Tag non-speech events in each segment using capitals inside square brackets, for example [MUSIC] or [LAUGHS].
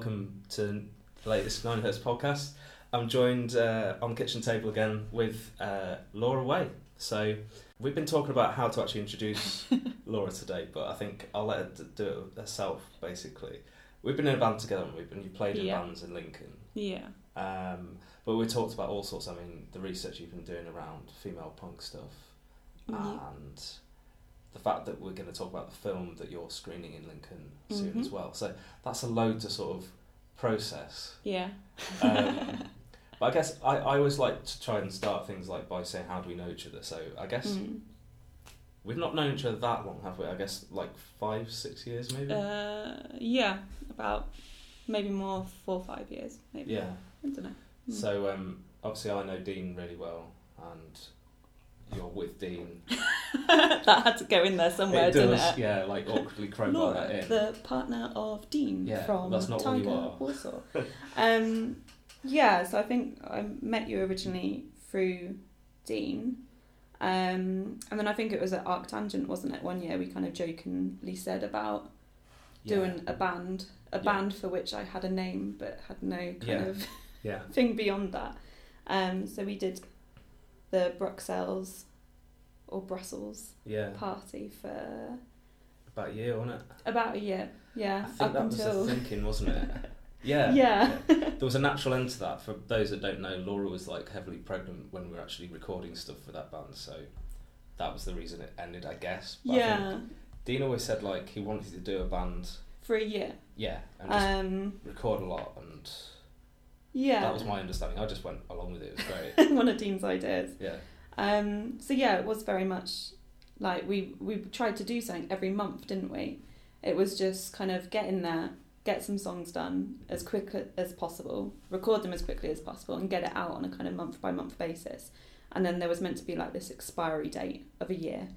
welcome to the latest Nine Hertz podcast. I'm joined uh, on the kitchen table again with uh, Laura Way. So, we've been talking about how to actually introduce [LAUGHS] Laura today, but I think I'll let her do it herself. Basically, we've been in a band together, and we've been you played in Yeah. bands in Lincoln. Yeah. Um, but we talked about all sorts. I mean, the research you've been doing around female punk stuff, Yeah. and the fact that we're going to talk about the film that you're screening in Lincoln soon Mhm. as well. So that's a load to sort of process. Yeah. Um, [LAUGHS] but I guess I, I always like to try and start things like by saying how do we know each other. So I guess Mm. we've not known each other that long, have we? I guess like five, six years maybe. Uh, yeah, about maybe more four or five years, maybe. yeah. I don't know. Mm. So um, obviously I know Dean really well, and you're with Dean. [LAUGHS] that had to go in there somewhere, it didn't it? yeah, like awkwardly crowbar Laura, that in. the partner of Dean Yeah, from that's not Tiger are. Warsaw. [LAUGHS] um, yeah, so I think I met you originally through Dean. Um, and then I think it was at Arctangent, wasn't it? One year we kind of jokingly said about Yeah. doing a band, a Yeah. band for which I had a name but had no kind of Yeah. [LAUGHS] thing beyond that. Um, so we did the Bruxelles or Brussels Yeah. party for About a year, wasn't it? about a year. Yeah, I think up that was until the thinking, wasn't it? [LAUGHS] Yeah. yeah. There was a natural end to that. For those that don't know, Laura was like heavily pregnant when we were actually recording stuff for that band, so that was the reason it ended, I guess. But I yeah, Dean always said like he wanted to do a band, for a year. yeah, and Um, record a lot, and yeah, that was my understanding. I just went along with it. It was great. [LAUGHS] one of Dean's ideas. yeah. Um, so yeah, it was very much like we we tried to do something every month, didn't we? It was just kind of get in there, get some songs done as quick as possible, record them as quickly as possible, and get it out on a kind of month by month basis. And then there was meant to be like this expiry date of a year,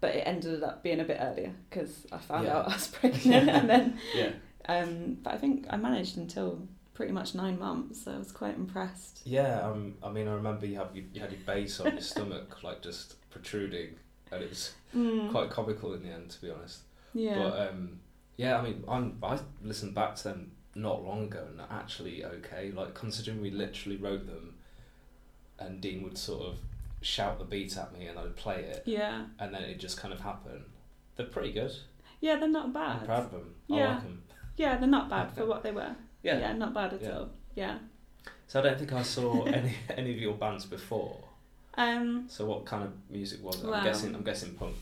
but it ended up being a bit earlier because I found Yeah. out I was pregnant, [LAUGHS] and then [LAUGHS] Yeah. um, but I think I managed until pretty much nine months, so I was quite impressed. Yeah, um, I mean, I remember you have you, you had your bass on your stomach, [LAUGHS] like just protruding, and it was Mm, quite comical in the end, to be honest. yeah. But um, yeah, I mean, I'm I listened back to them not long ago, and they're actually okay. Like considering we literally wrote them, and Dean would sort of shout the beat at me, and I'd play it, yeah. and then it just kind of happened. They're pretty good. Yeah, they're not bad. I'm proud of them. I Yeah. like them. Yeah, they're not bad for what they were. Yeah. Yeah, not bad at Yeah. all. Yeah. So I don't think I saw [LAUGHS] any any of your bands before. Um, So what kind of music was it? I'm guessing I'm guessing punk.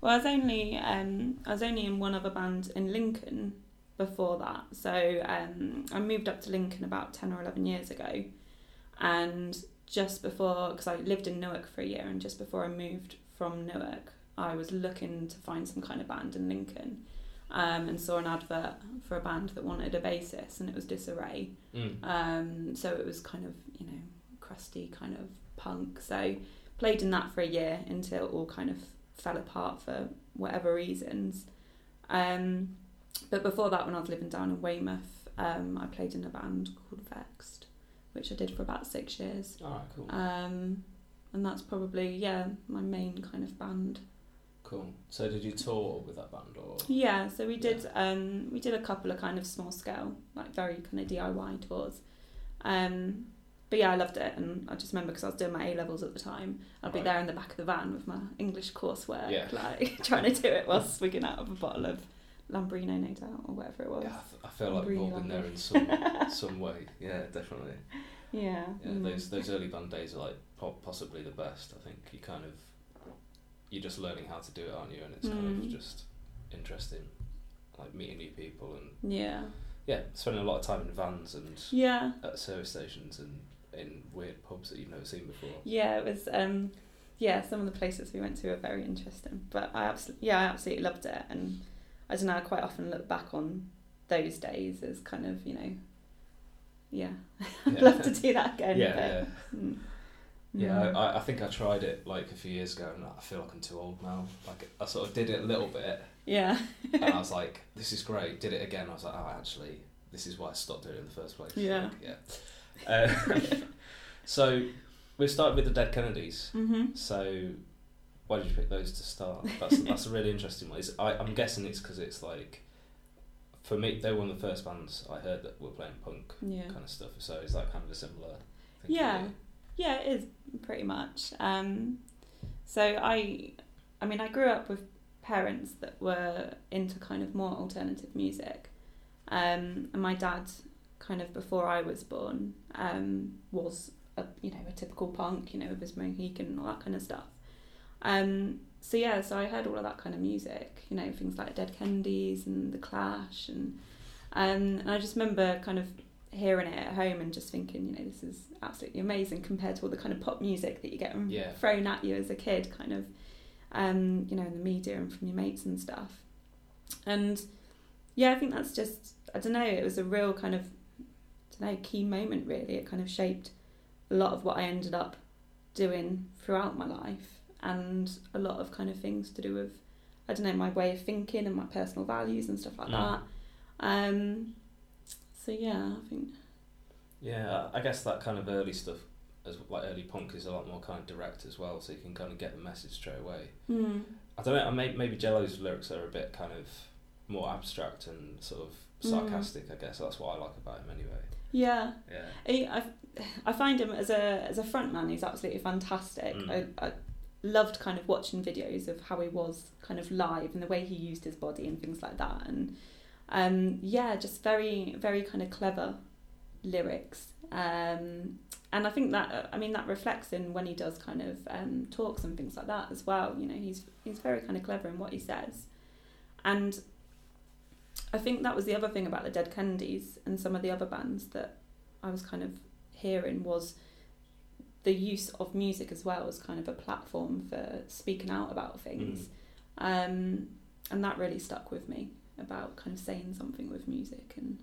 well, I was only um, I was only in one other band in Lincoln before that. So um, I moved up to Lincoln about ten or eleven years ago, and just before because I lived in Newark for a year, and just before I moved from Newark, I was looking to find some kind of band in Lincoln. Um, and saw an advert for a band that wanted a bassist, and it was Disarray. Mm. Um, so it was kind of, you know, crusty kind of punk. So played in that for a year until it all kind of fell apart for whatever reasons. Um, but before that, when I was living down in Weymouth, um, I played in a band called Vexed, which I did for about six years. Cool, Um, and that's probably, yeah, my main kind of band. Cool. So did you tour with that band or? Yeah, so we did um we did a couple of kind of small scale, like very kind of DIY tours. Um but yeah, I loved it and I just remember because I was doing my A levels at the time, I'd be Right. there in the back of the van with my English coursework, Yeah. like [LAUGHS] trying to do it while swigging out of a bottle of Lambrini, no doubt, or whatever it was. Yeah, I, I feel like we've all been there in some [LAUGHS] some way. Yeah, definitely. Yeah. Yeah, mm. those those early band days are like possibly the best. I think you kind of you're just learning how to do it, aren't you? And it's kind of Mm. just interesting, like meeting new people and Yeah. yeah, spending a lot of time in vans and Yeah. at service stations and in weird pubs that you've never seen before. Yeah, it was. Um, yeah, some of the places we went to were very interesting. But I absolutely, yeah, I absolutely loved it. And I don't know. I quite often look back on those days as kind of, you know, yeah, [LAUGHS] I'd Yeah. love to do that again. [LAUGHS] Yeah, but, yeah. mm, Yeah, mm. I, I think I tried it like a few years ago, and I feel like I'm too old now. Like I sort of did it a little bit, yeah, and I [LAUGHS] was like, "This is great." Did it again. I was like, "Oh, actually, this is why I stopped doing it in the first place." Yeah. Like, yeah. Uh, [LAUGHS] so we started with the Dead Kennedys. hmm So why did you pick those to start? That's that's a really interesting one. It's, I, I'm guessing it's because it's like, for me, they were one of the first bands I heard that were playing punk yeah, kind of stuff. So is that kind of a similar thing? Yeah. Yeah. It is pretty much. Um, so I, I mean, I grew up with parents that were into kind of more alternative music, um, and my dad, kind of before I was born, um, was a you know a typical punk, you know, with his Mohican and all that kind of stuff. Um, so yeah, so I heard all of that kind of music, you know, things like Dead Kennedys and The Clash, and um, and I just remember kind of hearing it at home and just thinking, you know, this is absolutely amazing compared to all the kind of pop music that you get Yeah. thrown at you as a kid, kind of, um, you know, in the media and from your mates and stuff. And yeah, I think that's just, I don't know, it was a real kind of, I don't know, key moment really. It kind of shaped a lot of what I ended up doing throughout my life and a lot of kind of things to do with, I don't know, my way of thinking and my personal values and stuff like Mm. that. Um, so yeah, I think, Yeah, I guess that kind of early stuff, as like early punk, is a lot more kind of direct as well, so you can kind of get the message straight away. hmm, I don't know. Maybe, maybe Jello's lyrics are a bit kind of more abstract and sort of Mm. sarcastic. I guess that's what I like about him anyway. yeah. Yeah. He, I, I find him as a as a frontman. He's absolutely fantastic. Mm. I, I loved kind of watching videos of how he was kind of live and the way he used his body and things like that. And um, yeah, just very very kind of clever lyrics. Um, and I think that I mean that reflects in when he does kind of um, talks and things like that as well. You know, he's he's very kind of clever in what he says, and I think that was the other thing about the Dead Kennedys and some of the other bands that I was kind of hearing was the use of music as well as kind of a platform for speaking out about things. Um, and that really stuck with me about kind of saying something with music and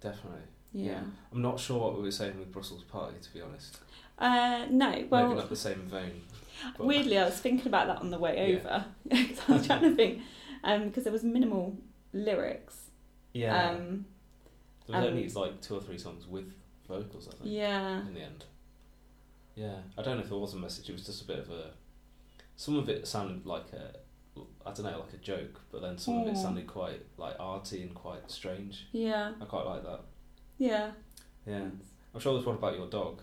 Definitely. yeah. Yeah. I'm not sure what we were saying with Brussels Party, to be honest. Uh, no, Maybe well, not the same vein. but- weirdly, I was thinking about that on the way Yeah. [LAUGHS] I was trying to think because there was minimal lyrics. Yeah. Um, there was um, only like two or three songs with vocals, I think, yeah. in the end. Yeah. I don't know if there was a message. It was just a bit of a. Some of it sounded like a. I don't know, like a joke, but then some of it Mm. sounded quite like arty and quite strange. Yeah. I quite like that. Yeah. Yeah. I'm sure there's one about your dog.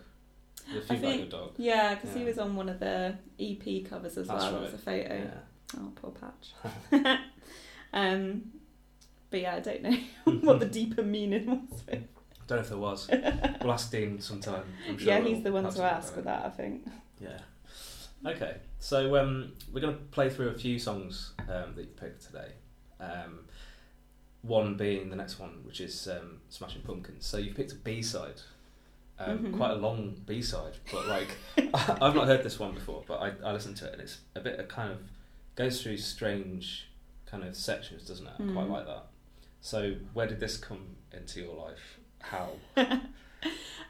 There's a I few about think- your dog. Yeah, because he was on one of the EP covers as That's well. right. There's a photo. Yeah. Oh, poor Patch. [LAUGHS] [LAUGHS] um, but yeah, I don't know [LAUGHS] what the deeper meaning was. With. don't know if there was. we'll ask Dean sometime. I'm sure yeah, we'll he's the one to ask for that, I think. Yeah. Okay, so um, we're going to play through a few songs um, that you picked today. Um, one being the next one, which is um, Smashing Pumpkins. So you picked a B side, um, Mhm. quite a long B side, but [LAUGHS] like [LAUGHS] I've not heard this one before, but I, I listened to it and it's a bit of kind of goes through strange kind of sections, doesn't it? I quite Mm. like that. So where did this come into your life? How? [LAUGHS]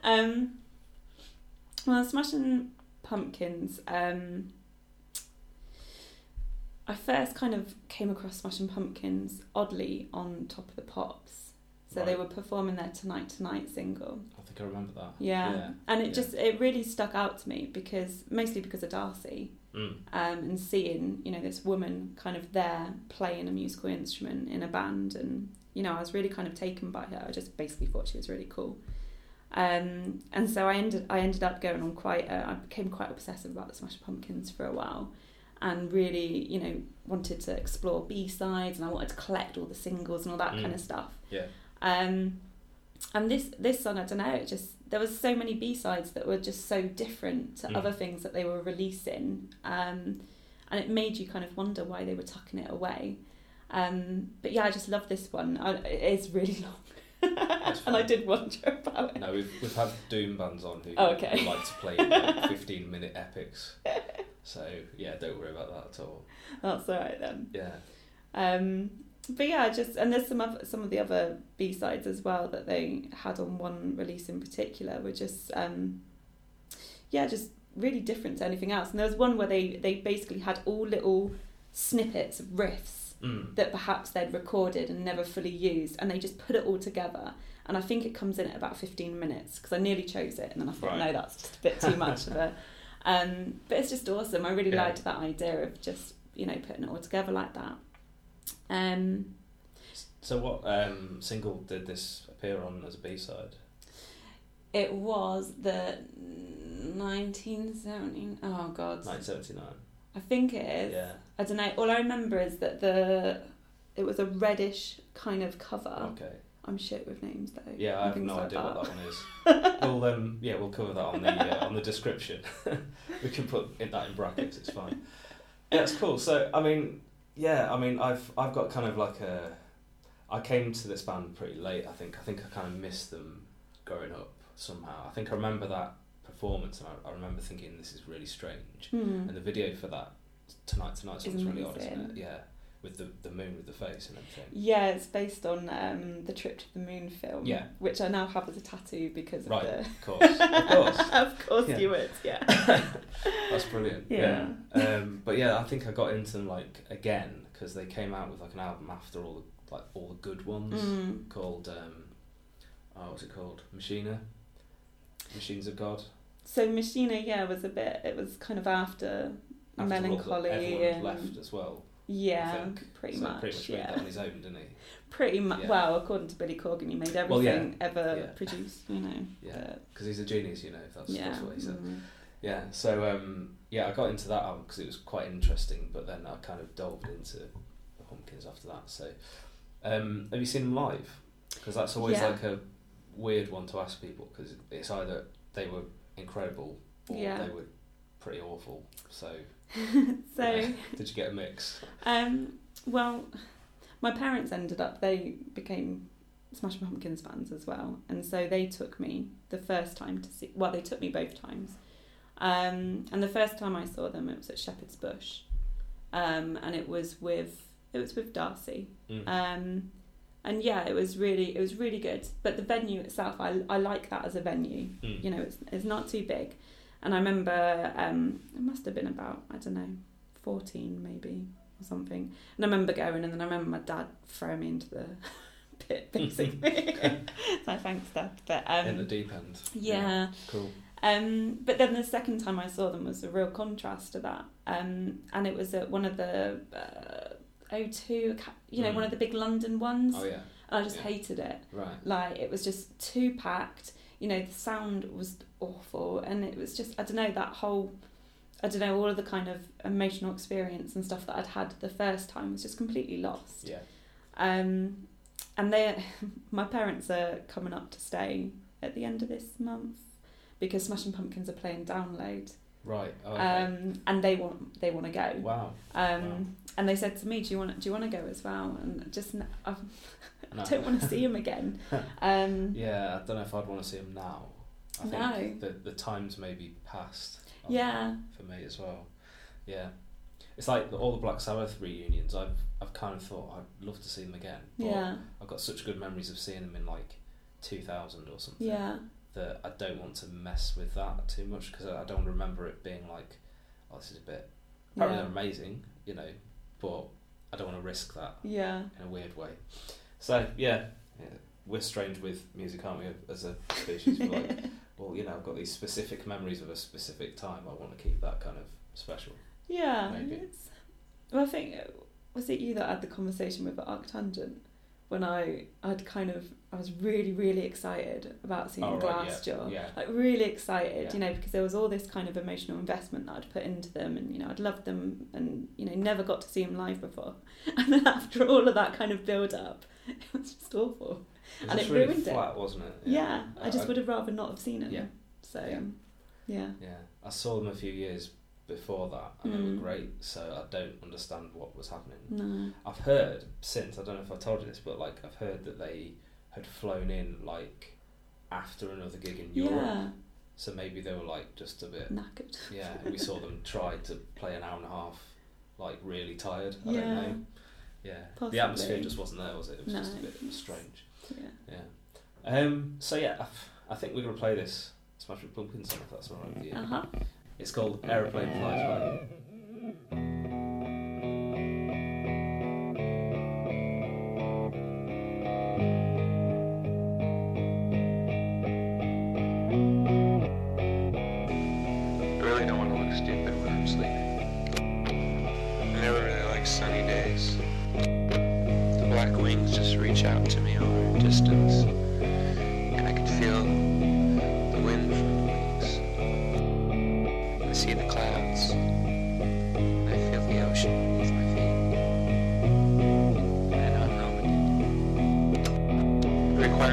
Um, well, Smashing Pumpkins. Um, I first kind of came across Smashing Pumpkins oddly on Top of the Pops. So they were performing their Tonight Tonight single. I think I remember that. Yeah. Yeah. And it Yeah. just it really stuck out to me because mostly because of Darcy. Mm. um, and seeing you know this woman kind of there playing a musical instrument in a band and you know I was really kind of taken by her I just basically thought she was really cool um, and so I ended I ended up going on quite a, I became quite obsessive about the Smashing Pumpkins for a while and really you know wanted to explore B-sides and I wanted to collect all the singles and all that Mm. kind of stuff Yeah. um, and this this song, I don't know, it just there was so many B sides that were just so different to Mm. other things that they were releasing, um, and it made you kind of wonder why they were tucking it away. Um, but yeah, I just love this one. I, it is really [LAUGHS] long, and I did wonder [LAUGHS] about it. No, we've we've had doom bands on who, Oh, okay. like to play like [LAUGHS] fifteen minute epics. So yeah, don't worry about that at all. That's all right then. Yeah. Um, but yeah, just and there's some other some of the other B sides as well that they had on one release in particular were just um, yeah, just really different to anything else. And there was one where they they basically had all little snippets of riffs Mm. that perhaps they'd recorded and never fully used, and they just put it all together. And I think it comes in at about 15 minutes because I nearly chose it, and then I thought, Right. no, that's just a bit too much of a. [LAUGHS] Um, but it's just awesome. I really Yeah. liked that idea of just you know putting it all together like that. Um, So what um, single did this appear on as a B side? it was the 1970. Oh God, Nineteen seventy nine. I think it is. Yeah. I don't know. All I remember is that the it was a reddish kind of cover. Okay. I'm shit with names though. Yeah, I have no like idea that. what that one is. [LAUGHS] we'll um, yeah, we'll cover that on the uh, on the description. [LAUGHS] we can put that in brackets. It's fine. Yeah, it's cool. So I mean, yeah, I mean, I've I've got kind of like a. I came to this band pretty late. I think I think I kind of missed them growing up somehow. I think I remember that performance, and I, I remember thinking this is really strange. Hmm. And the video for that tonight tonight song's really odd, isn't it? Yeah, with the the moon with the face and everything. Yeah, it's based on um, the Trip to the Moon film. Yeah. Which I now have as a tattoo because of Right, the. of course, of [LAUGHS] course. of course Yeah. you would. Yeah. [LAUGHS] That's brilliant. Yeah. Yeah. Um, but yeah, I think I got into them like again because they came out with like an album after all the like all the good ones Mm. called um, oh, what's it called? Machina. Machines of God. So Machina, yeah, was a bit. It was kind of after, After Mellon Collie everyone and left as well. Yeah, pretty so much. Pretty much made yeah, that on his own, didn't he? pretty much. Yeah. Well, according to Billy Corgan, he made everything Well, yeah. ever Yeah. produced. You know. Yeah. Because he's a genius, you know. If that's, yeah. that's what he said. mm. Yeah, so um, yeah, I got into that album because it was quite interesting, but then I kind of delved into the Pumpkins after that. So, um, have you seen them live? Because that's always like a weird one to ask people because it's either they were incredible or they were pretty awful. So, [LAUGHS] So. yeah. [LAUGHS] did you get a mix? Um, well, my parents ended up, they became Smashing Pumpkins fans as well. And so they took me the first time to see, well, they took me both times. Um, and the first time I saw them, it was at Shepherd's Bush. Um, and it was with, it was with Darcy. Mm. Um, and yeah, it was really, it was really good. But the venue itself, I, I like that as a venue. Mm. You know, it's, it's not too big. And I remember, um, it must have been about, I don't know, 14 maybe or something. And I remember going, and then I remember my dad throwing me into the [LAUGHS] pit, [LAUGHS] basically. so thanks, Dad. But um, In the deep end. yeah. Cool. Um, but then the second time I saw them was a real contrast to that. Um, and it was at one of the uh, O2, you know, Mm. one of the big London ones. Oh yeah. And I just Yeah. hated it. Right. Like it was just too packed. You know, the sound was awful, and it was just I don't know that whole. I don't know all of the kind of emotional experience and stuff that I'd had the first time was just completely lost. Yeah. Um, and they, [LAUGHS] my parents are coming up to stay at the end of this month because Smashing Pumpkins are playing Download, Right. Oh, okay. um, and they want they want to go. wow. Um, Wow. And they said to me, "Do you want do you want to go as well?" And just [LAUGHS] n- I No. don't want to see him again. [LAUGHS] Um, Yeah, I don't know if I'd want to see him now. I No. think the the times may be past. Yeah. For me as well. Yeah. It's like the, all the Black Sabbath reunions. I've I've kind of thought I'd love to see them again. But yeah, I've got such good memories of seeing them in like 2000 or something. yeah, That I don't want to mess with that too much because I I don't remember it being like, oh, this is a bit. Apparently yeah, they're amazing, you know, but I don't want to risk that yeah, in a weird way. So yeah, yeah, we're strange with music, aren't we? As a species, we're like, [LAUGHS] well, you know, I've got these specific memories of a specific time. I want to keep that kind of special. yeah. Maybe. It's, well, I think uh, was it you that had the conversation with the Arctangent when I I'd kind of I was really really excited about seeing Oh, right, Glassjaw. yeah, yeah. Like really excited, Yeah. you know, because there was all this kind of emotional investment that I'd put into them, and you know, I'd loved them, and you know, never got to see them live before. [LAUGHS] And then after all of that kind of build up, [LAUGHS] it was just awful. It was And it really ruined it. flat, wasn't it? Yeah, I just I- would have rather not have seen it. Yeah. So, Yeah. yeah. Yeah, I saw them a few years before that, and they Mm. were great. So I don't understand what was happening. No. I've heard since I don't know if I told you this, but like I've heard that they had flown in like after another gig in Europe. Yeah. So maybe they were like just a bit. Knackered. Yeah, we saw them [LAUGHS] try to play an hour and a half, like really tired. I Yeah. don't know. Yeah, Possibly. the atmosphere just wasn't there, was it? It was No. just a bit strange. Yeah. Yeah. Um. So yeah, I, I think we're gonna play this Smashing Pumpkins song if that's alright with you. Uh huh. It's called Aeroplane Flies High.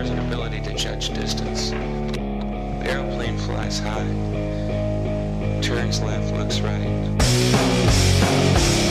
Requires an ability to judge distance. The airplane flies high turns left, looks right.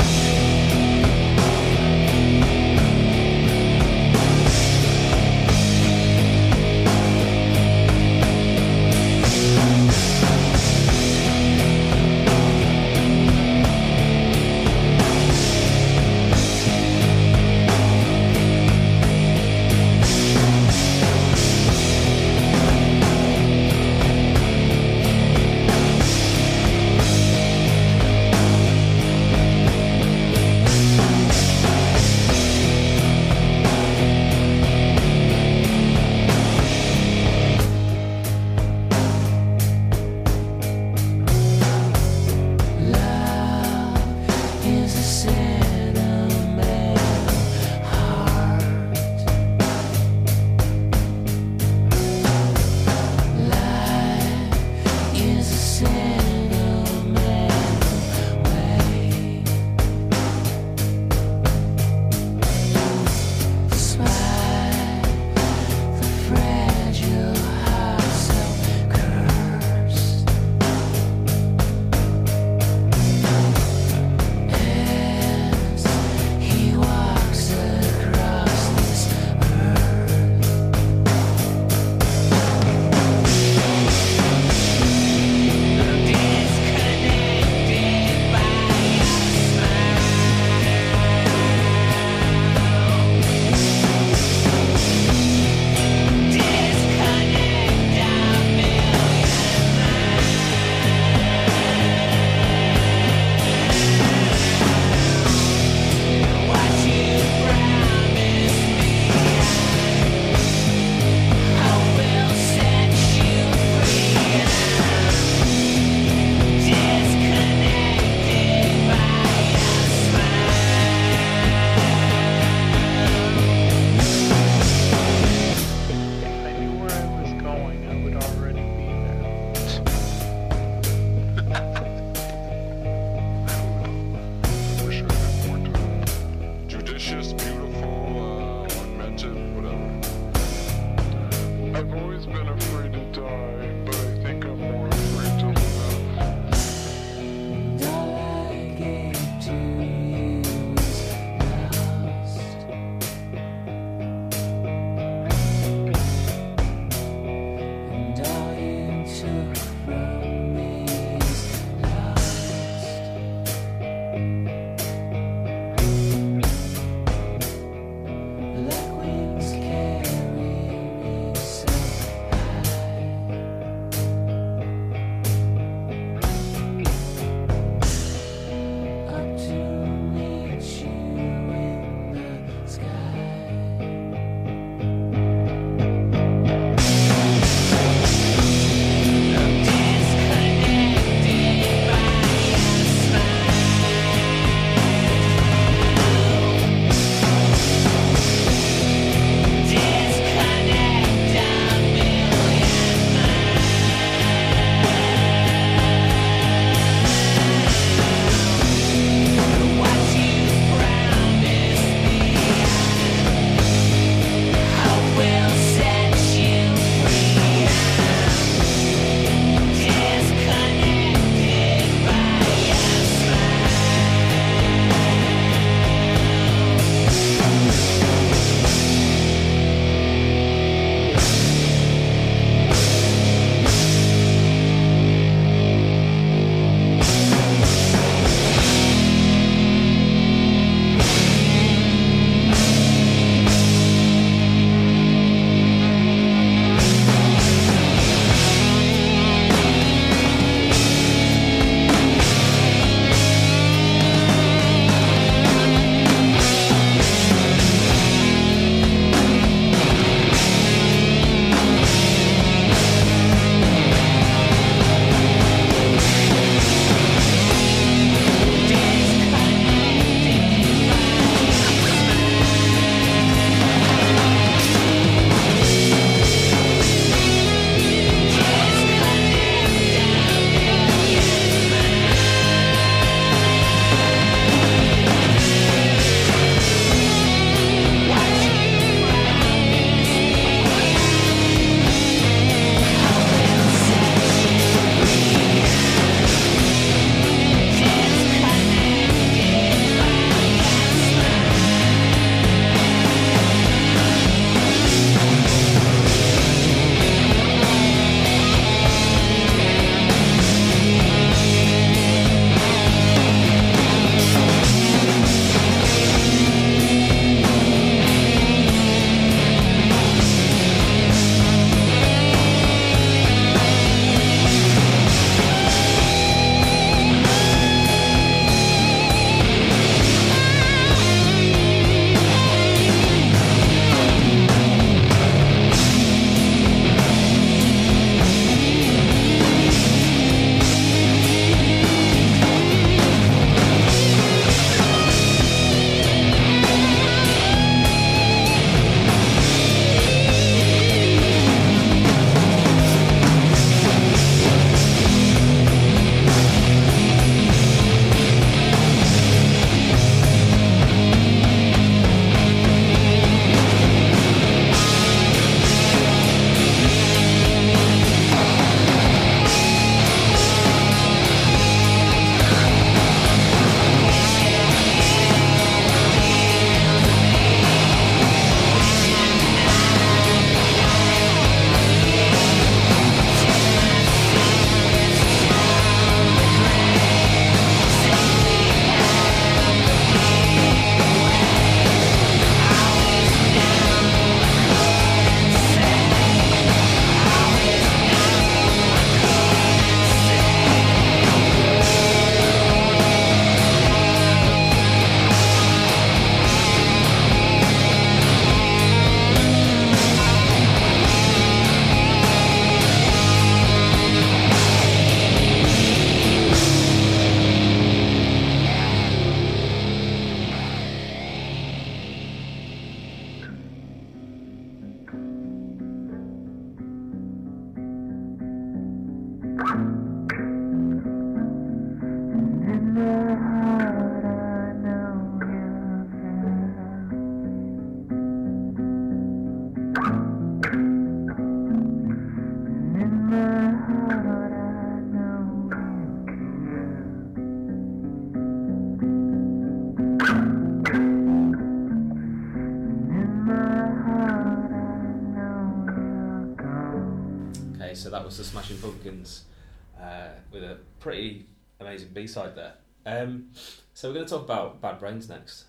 B side there. Um, so we're going to talk about Bad Brains next,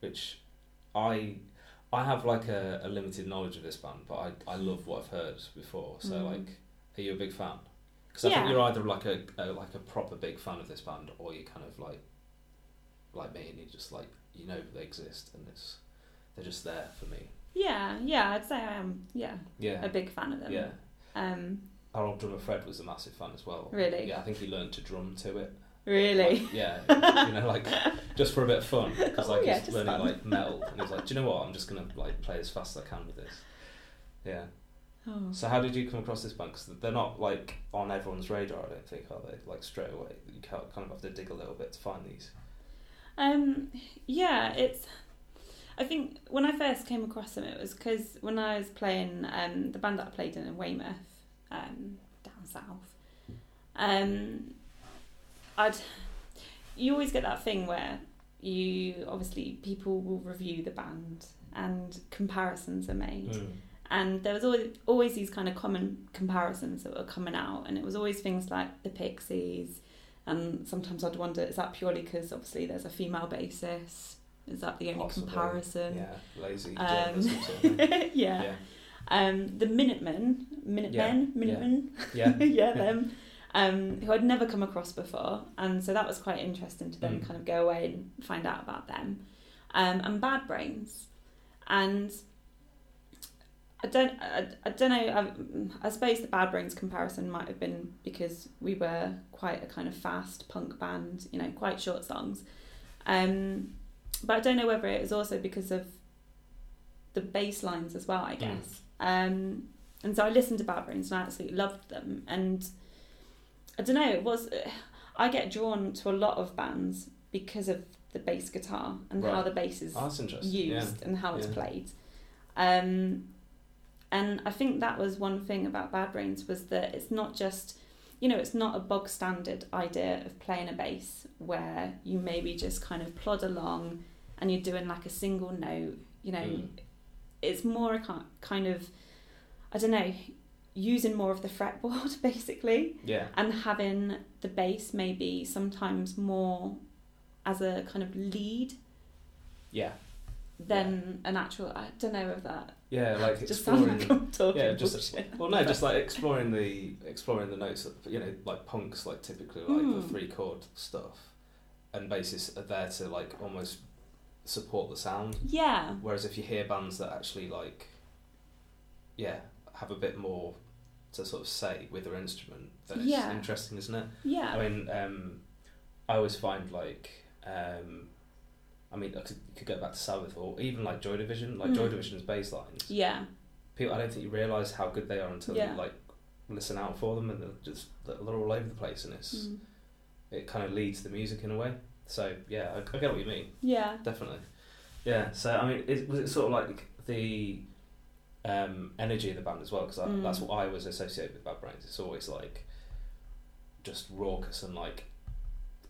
which I I have like a, a limited knowledge of this band, but I, I love what I've heard before. So Mm. like, are you a big fan? Because I think you're either like a, a like a proper big fan of this band, or you're kind of like like me, and you just like you know they exist, and it's they're just there for me. Yeah, yeah, I'd say I am. Yeah, Yeah, a big fan of them. yeah. Um, Our old drummer Fred was a massive fan as well. Really? Yeah, I think he learned to drum to it. Really. Like, yeah, you know, like just for a bit of fun because Oh, like yeah, he's learning fun. like metal, and he's like, do you know what? I'm just gonna like play as fast as I can with this. Yeah. Oh. So how did you come across this band? Because they're not like on everyone's radar. I don't think are they? Like straight away, you kind of have to dig a little bit to find these. Um, yeah, it's. I think when I first came across them, it was because when I was playing um, the band that I played in in Weymouth, um, down south. Um, I'd. You always get that thing where you obviously people will review the band and comparisons are made. Mm. and there was always always these kind of common comparisons that were coming out and it was always things like the pixies and sometimes i'd wonder is that purely because obviously there's a female basis is that the only Possibly. comparison Yeah, lazy Um, journalism [LAUGHS] sort of thing. yeah. Yeah, um the minutemen minutemen yeah. minutemen yeah, [LAUGHS] yeah them um, who I'd never come across before, and so that was quite interesting to then Mm. kind of go away and find out about them, um, and Bad Brains, and I don't I, I don't know I, I suppose the Bad Brains comparison might have been because we were quite a kind of fast punk band, you know, quite short songs, um, but I don't know whether it was also because of the bass lines as well, I Mm. guess. Um, and so I listened to Bad Brains and I absolutely loved them. And I don't know, it was I get drawn to a lot of bands because of the bass guitar and how the bass is used and how it's Yeah. played. Um, and I think that was one thing about Bad Brains was that it's not just, you know, it's not a bog standard idea of playing a bass where you maybe just kind of plod along and you're doing like a single note. You know, Mm. it's more a ki- kind of, I don't know, using more of the fretboard [LAUGHS] basically Yeah, and having the bass maybe sometimes more as a kind of lead yeah, than an actual. I don't know of that yeah. Like [LAUGHS] just exploring. like yeah, just bullshit. well, no, just like exploring the exploring the notes. You know, like punks, like typically like Mm. the three chord stuff, and basses are there to like almost support the sound. yeah, Whereas if you hear bands that actually like, yeah, have a bit more to sort of say with their instrument, then it's Yeah. interesting, isn't it? yeah, I mean, um, I always find like, um, I mean, I could, you could go back to Sabbath or even like Joy Division, like Joy Mm. Division's bass lines. yeah, People, I don't think you realise how good they are until Yeah. you like listen out for them, and they're just they're all over the place, and it's Mm. it kind of leads the music in a way. So yeah, I, I get what you mean, yeah, definitely. Yeah. So I mean, it, was it sort of like the um, energy of the band as well? Because Mm. that's what I was associated with Bad Brains. It's always like just raucous and like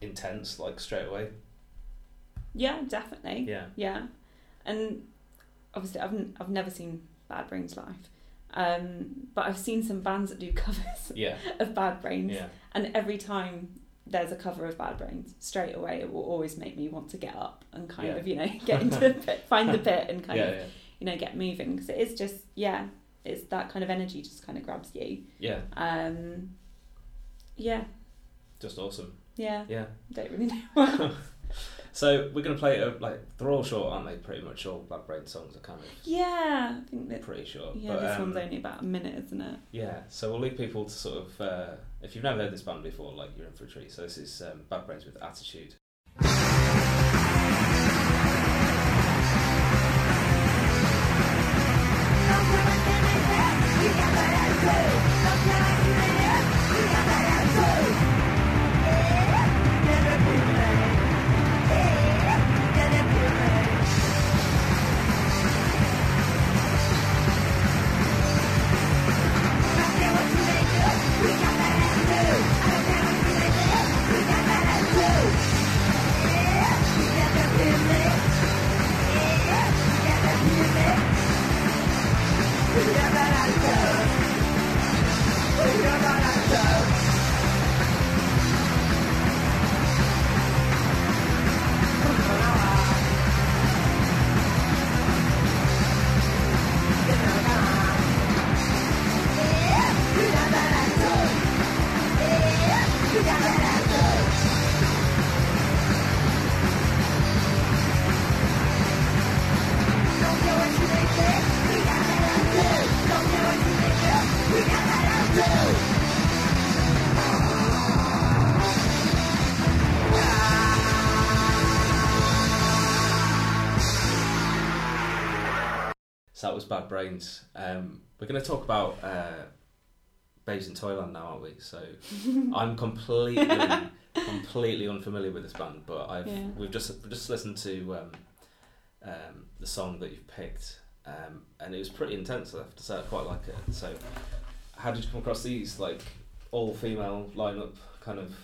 intense, like straight away. yeah, definitely, Yeah. yeah, and obviously I've n- I've never seen Bad Brains live, um, but I've seen some bands that do [LAUGHS] covers Yeah. of Bad Brains, Yeah. and every time there's a cover of Bad Brains, straight away it will always make me want to get up and kind Yeah. of you know get into the pit, find the pit, and [LAUGHS] kind Yeah. of Yeah. You know get moving because it is just yeah, it's that kind of energy just kind of grabs you. Yeah. Um, yeah, Just awesome. yeah, Yeah. don't really know. [LAUGHS] [LAUGHS] So we're gonna play a, like they're all short, aren't they? Pretty much all Bad Brains songs are kind of yeah, I think that. pretty short. Yeah, but, this um, one's only about a minute, isn't it? Yeah, so we'll leave people to sort of, uh, if you've never heard this band before, like you're in for a treat. So this is um, Bad Brains with Attitude. We got that attitude. Was Bad Brains. Um, we're going to talk about uh, Babes in Toyland now, aren't we? So [LAUGHS] I'm completely, completely unfamiliar with this band, but I've Yeah. we've just we've just listened to um, um, the song that you've picked, um, and it was pretty intense. I have to say, I quite like it. So, how did you come across these like all female lineup kind of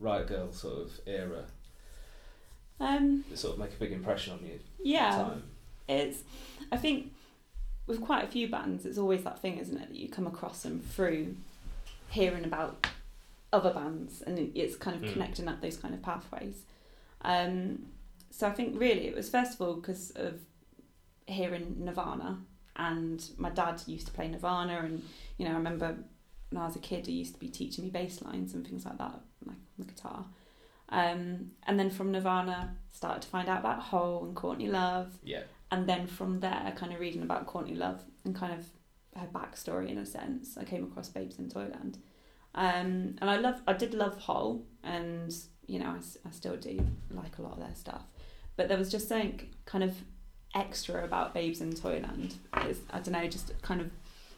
Riot Girl sort of era? Um, It sort of make a big impression on you. at the yeah, Time. it's. I think with quite a few bands, it's always that thing, isn't it, that you come across them through hearing about other bands, and it's kind of Mm. connecting up those kind of pathways. Um, so I think really it was first of all because of hearing Nirvana, and my dad used to play Nirvana, and you know I remember when I was a kid, he used to be teaching me bass lines and things like that, like on the guitar. Um, and then from Nirvana, started to find out about Hole and Courtney Love, Yeah. And then from there, kind of reading about Courtney Love and kind of her backstory in a sense, I came across Babes in Toyland, um, and I love, I did love Hole, and you know, I still do like a lot of their stuff, but there was just something kind of extra about Babes in Toyland. It's, I don't know, just kind of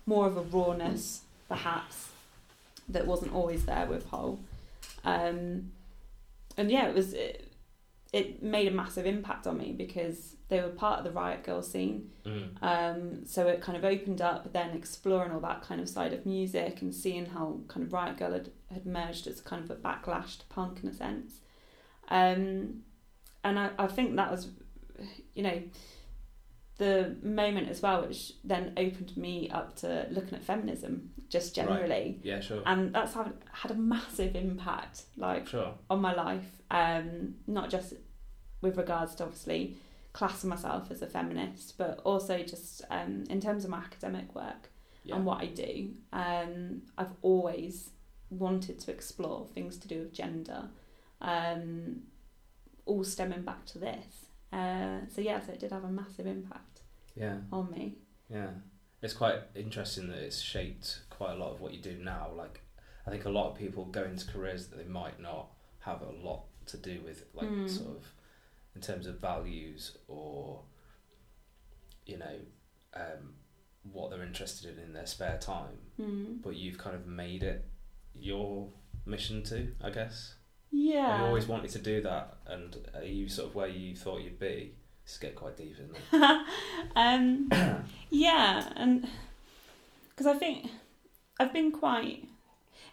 more of a rawness, perhaps, that wasn't always there with Hole, um, and yeah, it was. It, it made a massive impact on me because they were part of the Riot Girl scene. Mm. Um, so it kind of opened up, then exploring all that kind of side of music and seeing how kind of Riot Girl had, had merged as kind of a backlash to punk in a sense. Um, and I, I think that was, you know, the moment as well, which then opened me up to looking at feminism just Right. generally. Yeah, sure. And that's had, had a massive impact. Like, Sure. on my life, um, not just with regards to obviously classing myself as a feminist, but also just um, in terms of my academic work Yeah. and what I do. Um, I've always wanted to explore things to do with gender, um, all stemming back to this. Uh, so yes, it did have a massive impact Yeah. on me. Yeah, it's quite interesting that it's shaped quite a lot of what you do now. Like, I think a lot of people go into careers that they might not have a lot to do with, like Mm. sort of in terms of values or you know um, what they're interested in in their spare time. Mm. But you've kind of made it your mission to, I guess. Yeah. You always wanted to do that, and are you sort of where you thought you'd be? It's get quite deep, isn't it? [LAUGHS] um, [COUGHS] yeah, and because I think I've been quite,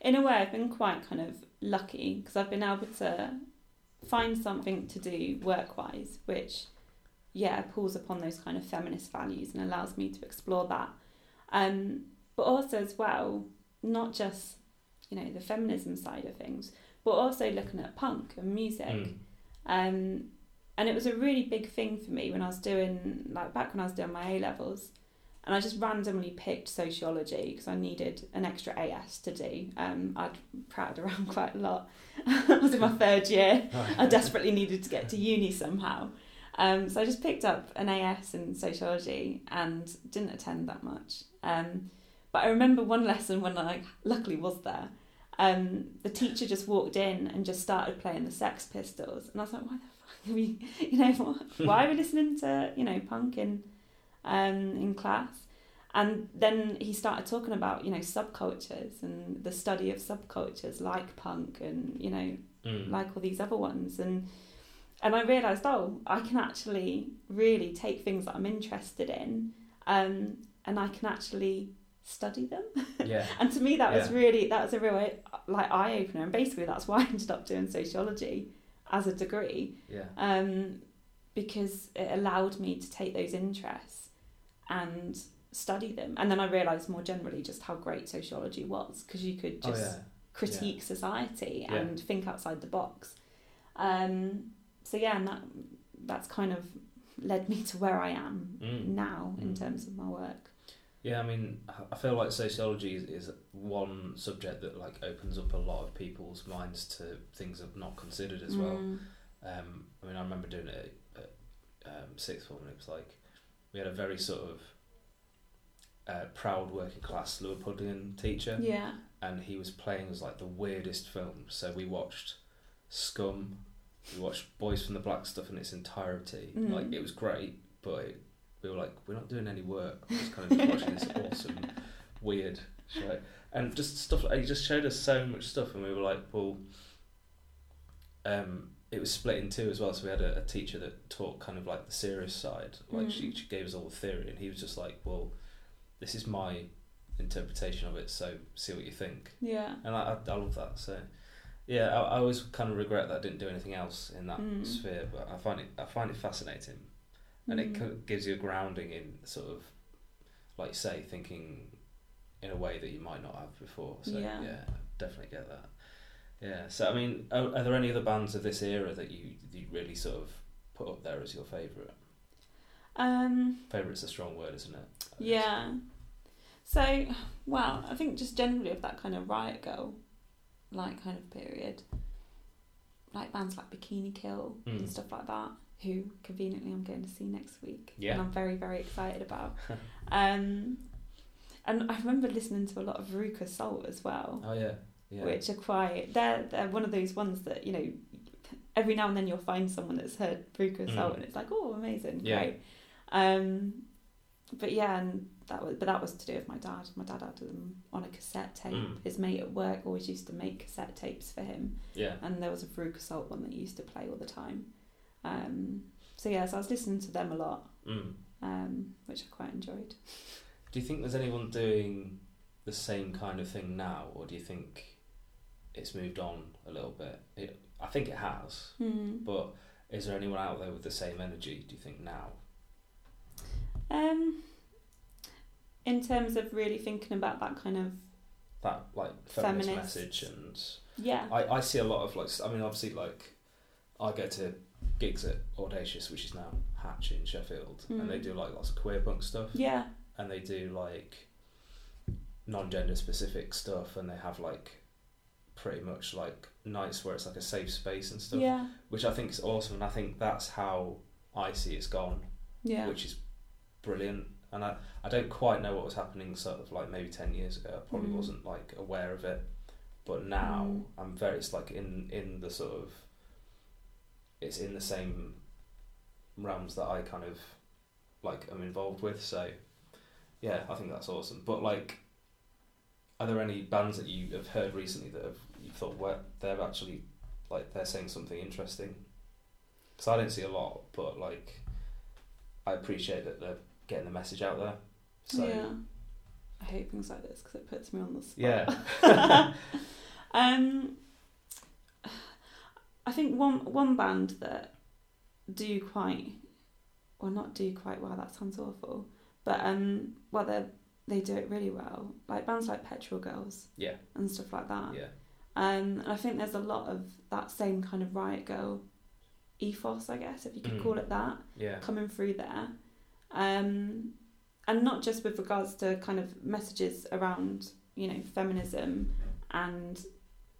in a way, I've been quite kind of lucky because I've been able to find something to do work wise, which, yeah, pulls upon those kind of feminist values and allows me to explore that. Um, but also, as well, not just, you know, the feminism side of things, but also looking at punk and music. Mm. Um, and it was a really big thing for me when I was doing, like back when I was doing my A levels. And I just randomly picked sociology because I needed an extra AS to do. Um, I'd prattled [LAUGHS] around quite a lot. I was in my third year. I [LAUGHS] desperately needed to get to uni somehow. Um, so I just picked up an AS in sociology and didn't attend that much. Um, but I remember one lesson when I luckily was there. Um, the teacher just walked in and just started playing the Sex Pistols, and I was like, "Why the fuck are we? [LAUGHS] You know, why are we listening to you know punk in um, in class?" And then he started talking about you know subcultures and the study of subcultures like punk and you know Mm. like all these other ones and and I realised oh I can actually really take things that I'm interested in um, and I can actually study them [LAUGHS] yeah. and to me that was really that was a real like eye opener and basically that's why I ended up doing sociology as a degree Yeah. um, because it allowed me to take those interests and study them and then I realised more generally just how great sociology was because you could Oh just yeah. critique society Yeah. and think outside the box. Um, so yeah, and that that's kind of led me to where I am Mm. now in Mm. terms of my work. Yeah, I mean, I feel like sociology is, is one subject that like opens up a lot of people's minds to things I've not considered as well. Mm. Um, I mean, I remember doing it at, at um, sixth form, and it was like we had a very sort of uh, proud working class Liverpudlian teacher, Yeah. and he was playing as like the weirdest films. So we watched Scum, we watched Boys from the Black Stuff in its entirety. Mm. Like it was great, but it, we were like, we're not doing any work. We're just kind of just watching this [LAUGHS] awesome, weird show, and just stuff. Like, he just showed us so much stuff, and we were like, well, um, it was split in two as well. So we had a, a teacher that taught kind of like the serious side, like she, Mm. she gave us all the theory, and he was just like, well, this is my interpretation of it. So see what you think Yeah. and I, I, I love that. So, yeah, I, I always kind of regret that I didn't do anything else in that Mm. sphere, but I find it I find it fascinating, and it Mm. co- gives you a grounding in sort of, like you say, thinking in a way that you might not have before. So Yeah. yeah, definitely get that. Yeah. So I mean, are, are there any other bands of this era that you you really sort of put up there as your favourite? Um. Favourite's a strong word, isn't it? Yeah. So, well, I think just generally of that kind of riot girl, like kind of period, like bands like Bikini Kill Mm. and stuff like that, who conveniently I'm going to see next week, Yeah. and I'm very very excited about. [LAUGHS] um, and I remember listening to a lot of Veruca Salt as well, Oh yeah. Yeah. which are quite they're they're one of those ones that you know. Every now and then you'll find someone that's heard Salt Mm. and it's like, oh, amazing, Yeah. great. Um, but yeah, and that was but that was to do with my dad. My dad had them on a cassette tape. Mm. His mate at work always used to make cassette tapes for him, yeah. and there was a Veruca Salt one that he used to play all the time. Um, so yeah, so I was listening to them a lot, Mm. um, which I quite enjoyed. Do you think there's anyone doing the same kind of thing now, or do you think it's moved on a little bit? It, I think it has, Mm. but is there anyone out there with the same energy? Do you think now? Um, in terms of really thinking about that kind of That like feminist, Feminist. message, and yeah, I, I see a lot of like I mean obviously like I go to gigs at Audacious, which is now Hatch in Sheffield, and they Mm. do like lots of queer punk stuff. yeah, and they do like non-gender specific stuff and they have like pretty much like nights where it's like a safe space and stuff yeah, which i think is awesome and i think that's how i see it's gone yeah, which is brilliant and I, I don't quite know what was happening sort of like maybe 10 years ago i probably Mm. wasn't like aware of it but now Mm. i'm very it's like in in the sort of it's in the same realms that i kind of like am involved with so yeah i think that's awesome but like are there any bands that you have heard recently that have you thought well they're actually like they're saying something interesting because i don't see a lot but like i appreciate that they're getting the message out there so yeah. I hate things like this because it puts me on the spot. yeah [LAUGHS] um, I think one one band that do quite, well, not do quite well. That sounds awful, but um, well, they they do it really well. Like bands like Petrol Girls yeah and stuff like that. yeah Um, and I think there's a lot of that same kind of riot girl ethos, I guess, if you could Mm. call it that, yeah coming through there. Um, and not just with regards to kind of messages around, you know, feminism and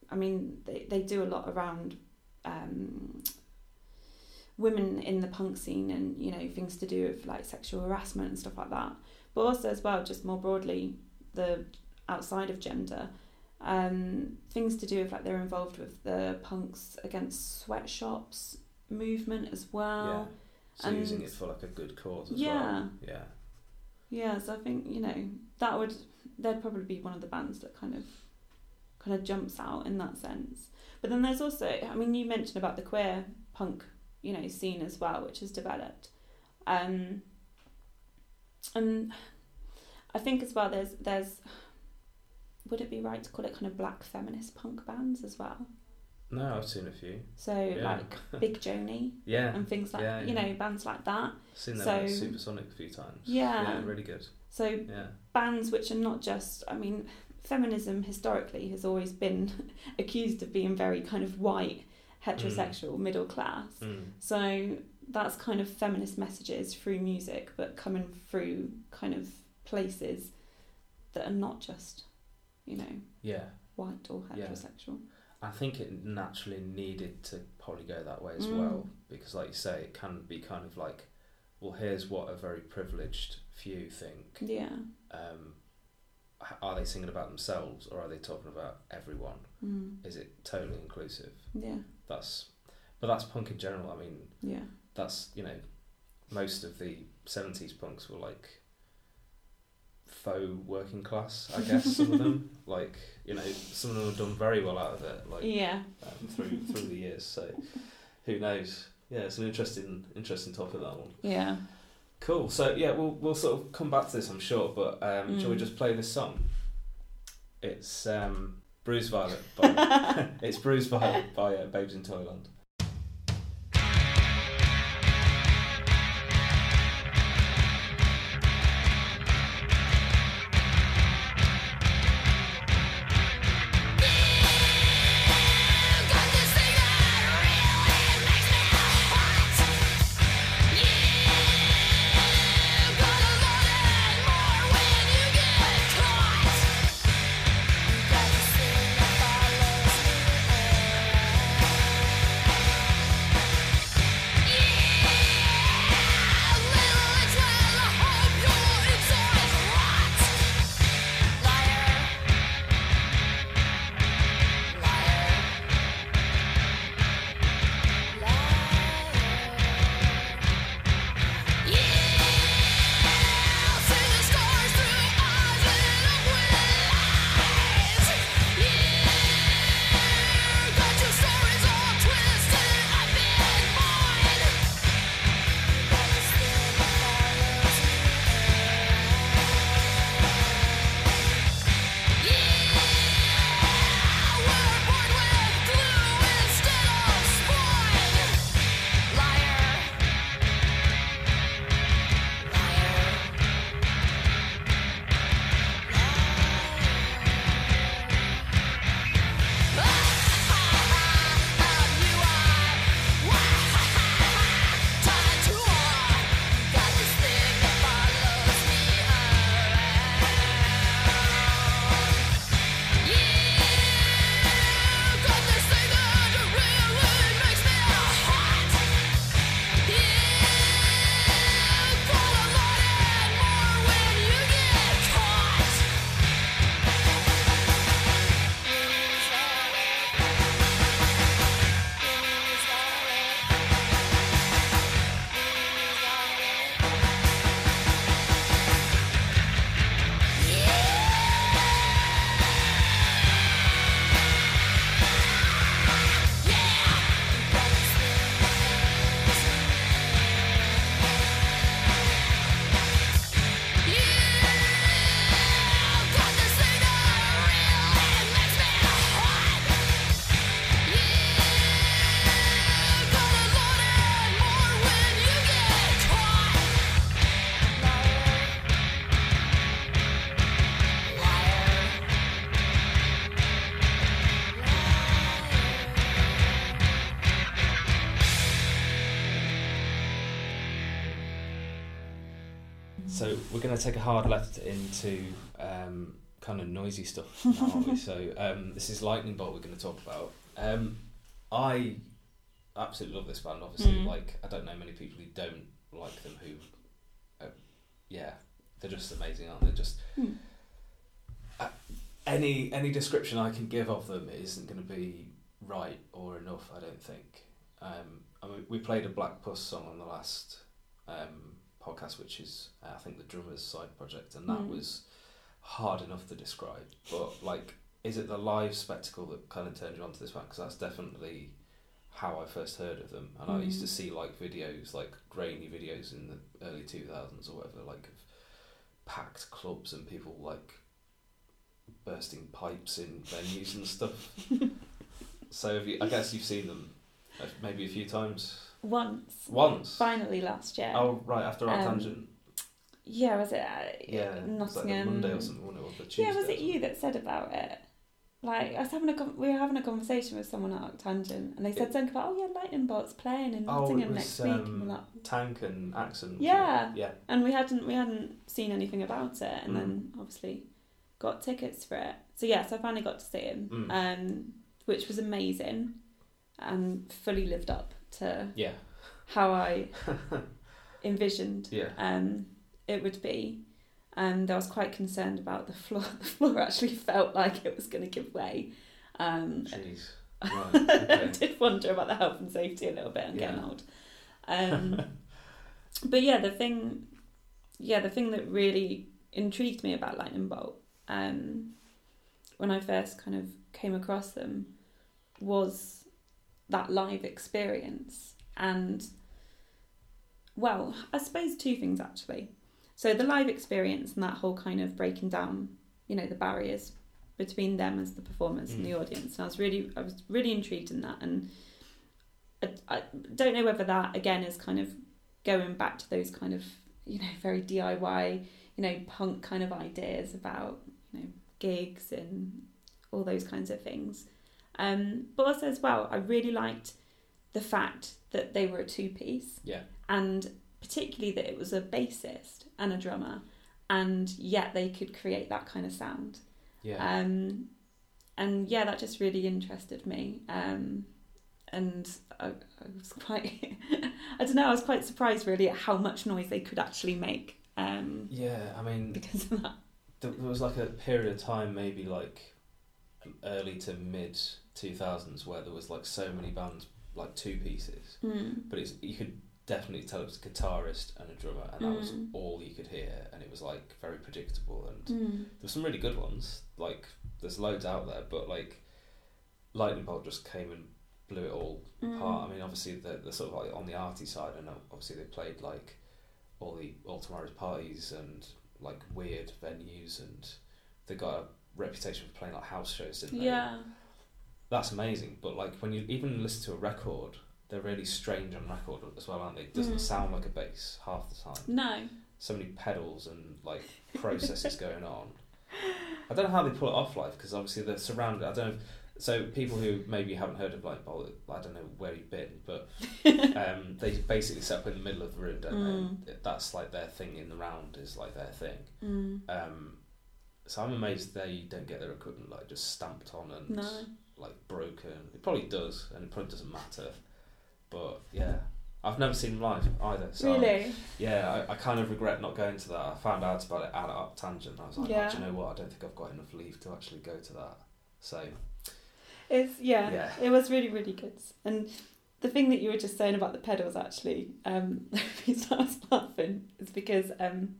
I mean, they, they do a lot around um, women in the punk scene and, you know, things to do with like sexual harassment and stuff like that. But also, as well, just more broadly, the outside of gender, um, things to do with like they're involved with the punks against sweatshops movement as well. yeah so and- using it for like a good cause as Yeah. well yeah Yeah, so I think you know that would they'd probably be one of the bands that kind of kind of jumps out in that sense. But then there's also, I mean, you mentioned about the queer punk, you know, scene as well, which has developed, um, and I think as well there's there's would it be right to call it kind of black feminist punk bands as well? no i've seen a few So Yeah. like Big [LAUGHS] Joanie yeah and things like Yeah, you know bands like that. I've seen them so- at supersonic a few times Yeah. yeah really good So bands which are not just i mean feminism historically has always been [LAUGHS] accused of being very kind of white heterosexual middle class mm. so that's kind of feminist messages through music but coming through kind of places that are not just you know yeah white or Yeah. heterosexual I think it naturally needed to probably go that way as Mm. well because, like you say, it can be kind of like, well, here's what a very privileged few think. yeah Um, are they singing about themselves or are they talking about everyone? mm. Is it totally inclusive? yeah That's, but that's punk in general. I mean, yeah that's you know, most of the seventies punks were like faux working class. I guess some of them, [LAUGHS] like you know, some of them have done very well out of it, like Yeah. um, through through the years. So who knows? Yeah, it's an interesting interesting topic that one. Yeah. Cool. So yeah, we'll we'll sort of come back to this, I'm sure. But um, shall we Mm. just play this song? It's um, Bruise Violet. By, [LAUGHS] [LAUGHS] it's Bruise Violet by uh, Babes in Toyland. Going to take a hard left into um, kind of noisy stuff [LAUGHS] now, aren't we? So um, this is Lightning Bolt we're going to talk about. Um, I absolutely love this band. Obviously, Mm. like I don't know many people who don't like them. Who, uh, yeah, they're just amazing, aren't they? Just Hmm. uh, any any description I can give of them isn't going to be right or enough. I don't think. Um, I mean, we played a Black Pus song on the last um, podcast, which is uh, I think the drummer's side project, and that Mm. was hard enough to describe. But like, is it the live spectacle that kind of turned you onto this band? Because that's definitely how I first heard of them, and I used to Mm. see like videos, like grainy videos in the early two thousands or whatever, like of packed clubs and people like bursting pipes in venues and stuff. [LAUGHS] so have you, I guess you've seen them uh, maybe a few times. Once. Once. Finally last year. Oh right, after our Um, tangent. Yeah, was it uh, Yeah, was like Nottingham? Monday or something. Or the Tuesday yeah, was it you that said about it? Like I was having a we were having a conversation with someone at Octangent, and they said It- something about oh yeah, Lightning Bolt's playing in Oh, Nottingham was, next week, and um, like, Tank and Accent. Yeah. Yeah. and we hadn't we hadn't seen anything about it, and Mm. then obviously got tickets for it. So yeah, so I finally got to see him, Mm. um, which was amazing, and fully lived up to Yeah. how I [LAUGHS] envisioned Yeah. um, it would be. And I was quite concerned about the floor. [LAUGHS] The floor actually felt like it was going to give way. Um, Jeez. [LAUGHS] Right. I did wonder about the health and safety a little bit. I'm getting Yeah. old. Um, but yeah, the thing, yeah, the thing that really intrigued me about Lightning Bolt, um, when I first kind of came across them, was that live experience and well, I suppose two things actually. So the live experience and that whole kind of breaking down, you know, the barriers between them as the performers and the Mm. audience. And I was really, I was really intrigued in that, and I, I don't know whether that again is kind of going back to those kind of you know very DIY, you know, punk kind of ideas about you know gigs and all those kinds of things. Um, but also as well, I really liked the fact that they were a two piece Yeah. and particularly that it was a bassist and a drummer, and yet they could create that kind of sound. Yeah. Um, and yeah, that just really interested me. Um, and I, I was quite, [LAUGHS] I don't know, I was quite surprised really at how much noise they could actually make um, yeah, I mean, because of that. there there was like a period of time, maybe like early to mid 2000s, where there was like so many bands, like two pieces. Mm. But it's, you could definitely tell it was a guitarist and a drummer, and that was Mm. all you could hear, and it was like very predictable. And Mm. there's some really good ones. Like there's loads out there, but like Lightning Bolt just came and blew it all apart. I Mm. mean, obviously they're, they're sort of like on the arty side, and obviously they played like all the all tomorrow's parties and like weird venues, and they got a reputation for playing like house shows, didn't they? Yeah. That's amazing. But like when you even listen to a record, they're really strange on record as well, aren't they? It doesn't Mm. sound like a bass half the time No. so many pedals and like processes going on. I don't know how they pull it off live because obviously they're surrounded. I don't know. If, so people who maybe haven't heard of Bolt, I don't know where you've been, but [LAUGHS] um, they basically set up in the middle of the room, don't Mm. they? That's like their thing in the round is like their thing. Mm. Um, so I'm amazed they don't get their equipment like just stamped on and No. Like broken. It probably does, and it probably doesn't matter. But yeah, I've never seen them live either. So Really? yeah, I, I kind of regret not going to that. I found out about it at Up Tangent. I was like, Yeah. oh, do you know what? I don't think I've got enough leave to actually go to that. So It's yeah, Yeah. It was really really good. And the thing that you were just saying about the pedals actually, um, [LAUGHS] the reason I was laughing is because um,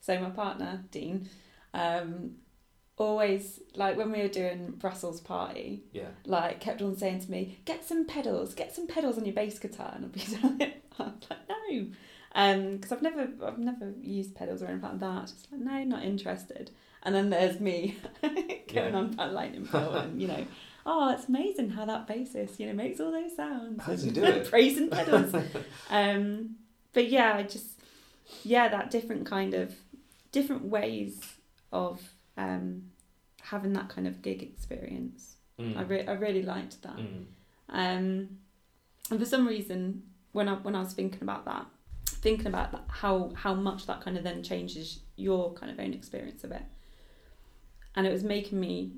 so my partner Dean, um, always like when we were doing Bruxelles party, yeah, like kept on saying to me, "Get some pedals, get some pedals on your bass guitar," and I'd be [LAUGHS] like, I'm like "No," um, because I've never, I've never used pedals or anything like that. Just like, no, not interested. And then there's me going [LAUGHS] Yeah. on about lightning bolt, and you know, [LAUGHS] oh, it's amazing how that bassist, you know, makes all those sounds. How does he do it? Praising pedals. um, but yeah, I just, yeah, that different kind of, different ways of um, having that kind of gig experience. Mm. I, re- I really liked that. Mm. Um, and for some reason, when I when I was thinking about that, thinking about that, how how much that kind of then changes your kind of own experience of it, and it was making me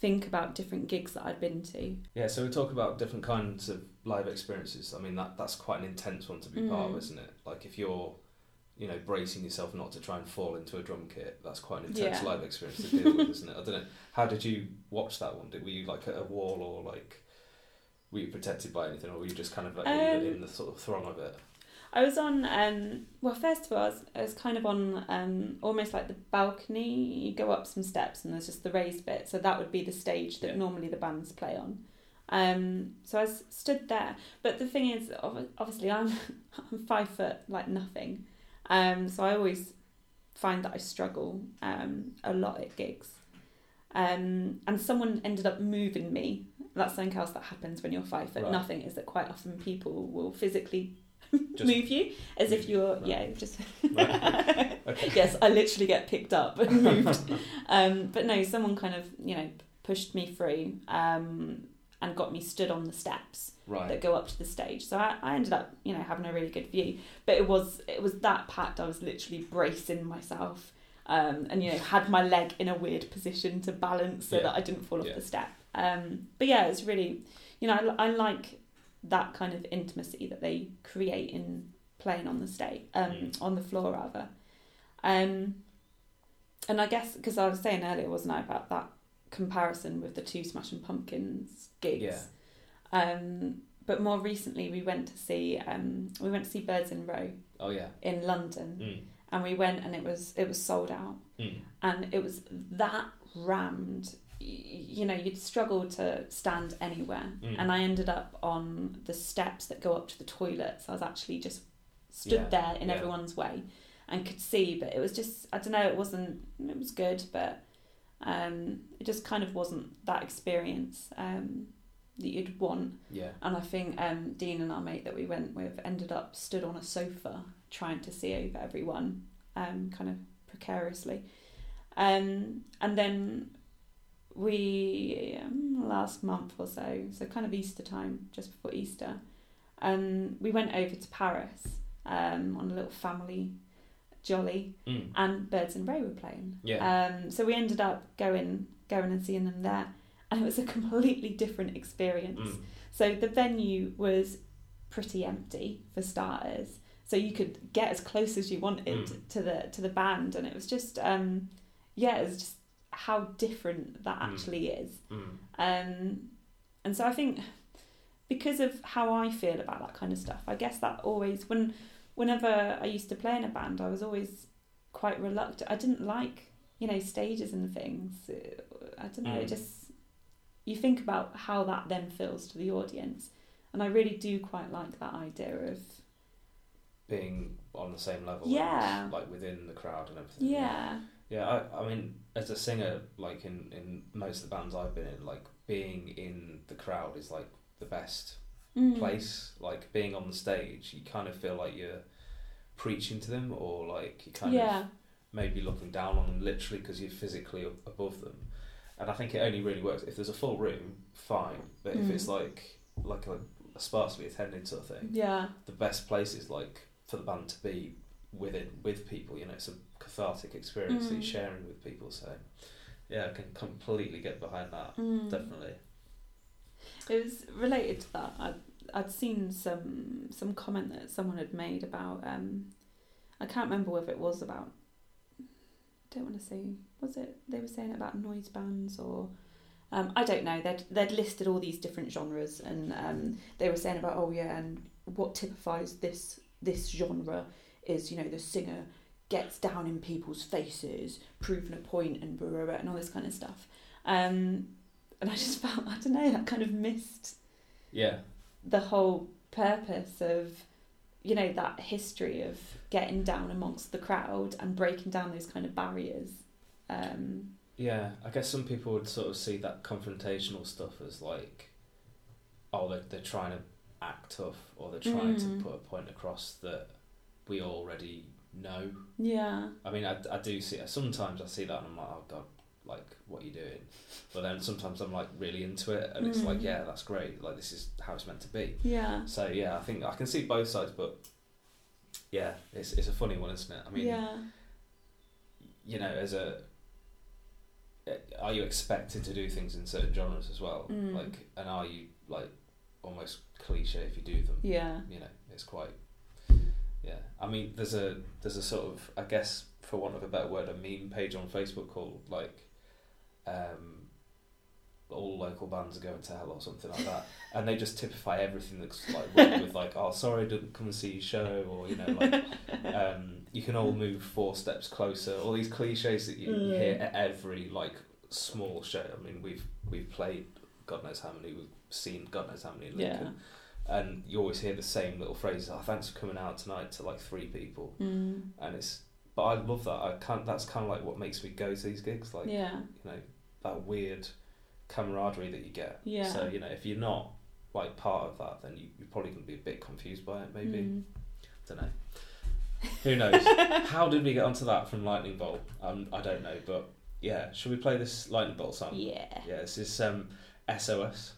think about different gigs that I'd been to. Yeah, so we talk about different kinds of live experiences. I mean, that that's quite an intense one to be part of, Mm. isn't it? Like if you're, you know, bracing yourself not to try and fall into a drum kit, that's quite an intense Yeah. live experience to deal with, isn't it? I don't know. How did you watch that one? Did were you like at a wall or like? Were you protected by anything, or were you just kind of like in, Um, the, in the sort of throng of it? I was on um well first of all I was, I was kind of on um almost like the balcony you go up some steps and there's just the raised bit so that would be the stage that Yeah. normally the bands play on um so I stood there but the thing is obviously I'm [LAUGHS] I'm five foot like nothing um so I always find that I struggle um a lot at gigs um and someone ended up moving me that's something else that happens when you're five foot Right. nothing is that quite often people will physically [LAUGHS] move you as if you're right. yeah just Right. [LAUGHS] Okay. yes i literally get picked up and moved [LAUGHS] um but no someone kind of you know pushed me through um and got me stood on the steps Right. that go up to the stage so I, I ended up you know having a really good view but it was it was that packed i was literally bracing myself um and you know had my leg in a weird position to balance so Yeah. that i didn't fall off Yeah. the step um but yeah it's really you know I, I like that kind of intimacy that they create in playing on the stage um Mm. on the floor rather um and i guess because i was saying earlier wasn't i about that comparison with the two smashing pumpkins gigs Yeah. um but more recently we went to see um, we went to see Birds in Row Oh yeah. in London, Mm. and we went and it was it was sold out, Mm. and it was that rammed. You know, you'd struggle to stand anywhere, Mm. and I ended up on the steps that go up to the toilets. I was actually just stood Yeah, there in yeah. everyone's way, and could see, but it was just I don't know. It wasn't. It was good, but um, it just kind of wasn't that experience um, that you'd want. Yeah. And I think um, Dean and our mate that we went with ended up stood on a sofa trying to see over everyone, um, kind of precariously. Um, and then we, um, last month or so, so kind of Easter time, just before Easter, um, we went over to Paris um, on a little family jolly Mm. and Birds in Row were playing. Yeah. Um, so we ended up going going and seeing them there, and it was a [LAUGHS] completely different experience. Mm. So the venue was pretty empty for starters, so you could get as close as you wanted Mm. to the to the band, and it was just um, yeah, it was just how different that Mm. actually is. Mm. Um, and so I think because of how I feel about that kind of stuff, I guess that always when whenever I used to play in a band, I was always quite reluctant. I didn't like you know stages and things. I don't know. It Mm. just you think about how that then feels to the audience, and I really do quite like that idea of Being on the same level. Yeah. and, like within the crowd and everything. yeah, Yeah, I, I mean, as a singer, like in, in most of the bands I've been in, like being in the crowd is like the best Mm. place. Like being on the stage, you kind of feel like you're preaching to them, or like you kind yeah, of maybe looking down on them literally because you're physically above them. And I think it only really works if there's a full room, fine. But if Mm. it's like like a, a sparsely attended sort of thing, yeah, the best place is like for the band to be with it with people. You know, it's a cathartic experience that Mm. you're sharing with people. So yeah, I can completely get behind that. Mm. Definitely. It was related to that. I'd, I'd seen some some comment that someone had made about. Um, I can't remember whether it was about. I don't want to say. Was it they were saying about noise bands or. Um, I don't know. They'd they'd listed all these different genres, and um, they were saying about oh yeah, and what typifies this this genre is you know the singer gets down in people's faces, proving a point, and blah, blah, blah, and all this kind of stuff. Um, and I just [LAUGHS] felt I don't know that kind of missed Yeah. the whole purpose of you know that history of getting down amongst the crowd and breaking down those kind of barriers. Um, Yeah, I guess some people would sort of see that confrontational stuff as like, oh, they're, they're trying to act tough or they're trying Mm. to put a point across that we already know. yeah, I mean, I, I do see Sometimes I see that and I'm like, oh, God, like, what are you doing? But then sometimes I'm like really into it and it's like, Mm. yeah, that's great. Like, this is how it's meant to be. yeah, So, yeah, I think I can see both sides, but yeah, it's, it's a funny one, isn't it? I mean, yeah, you know, as a are you expected to do things in certain genres as well? Mm. Like, and are you like almost cliche if you do them? yeah, You know, it's quite. Yeah, I mean, there's a there's a sort of I guess for want of a better word, a meme page on Facebook called like, um, all local bands are going to hell or something like that, and they just typify everything that's like wrong with like, oh, sorry, I didn't come and see your show, or you know, like um, you can all move four steps closer. All these cliches that you, you hear at every like small show. I mean, we've we've played God knows how many. We've seen God knows how many in Yeah. And you always hear the same little phrases. Oh, thanks for coming out tonight to like three people, mm. and it's. But I love that. I can't. That's kind of like what makes me go to these gigs. Like yeah, you know that weird camaraderie that you get. Yeah. So you know if you're not like part of that, then you, you're probably going to be a bit confused by it. Maybe. Mm. Don't know. Who knows? [LAUGHS] How did we get onto that from Lightning Bolt? Um, I don't know, but yeah. Should we play this Lightning Bolt song? yeah. Yeah, this is um, SOS.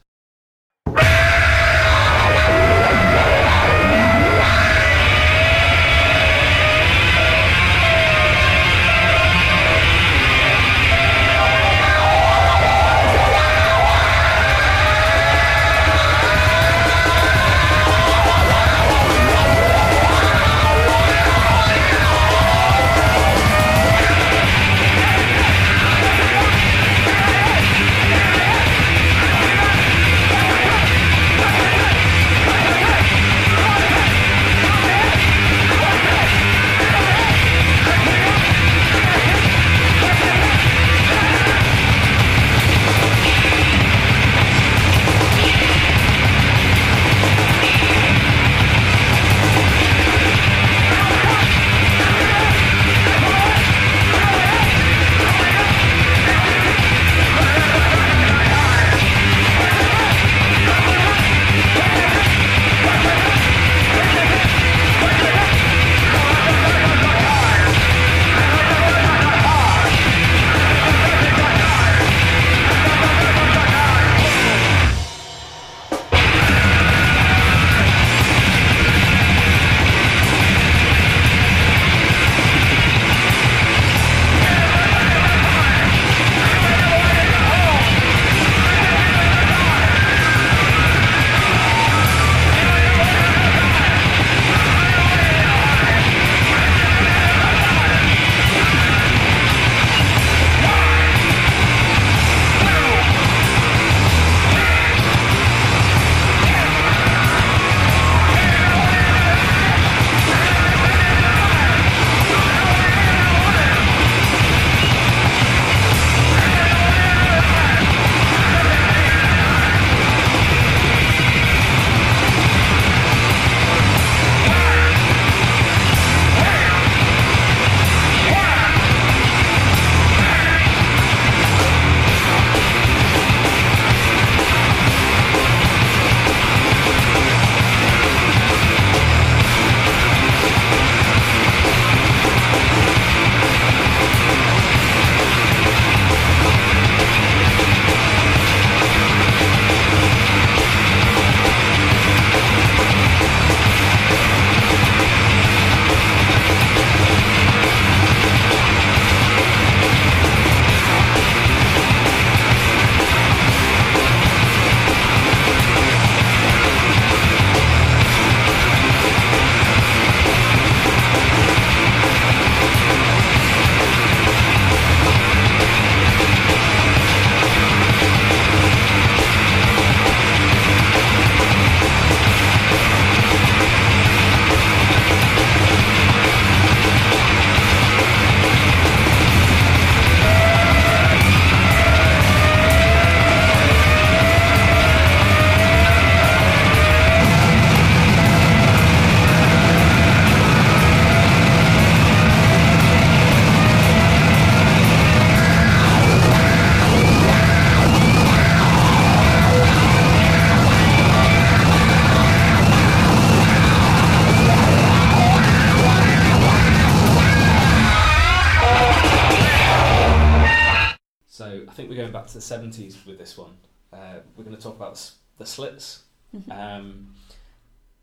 Seventies with this one. Uh, we're going to talk about the, Slits, Mhm. um,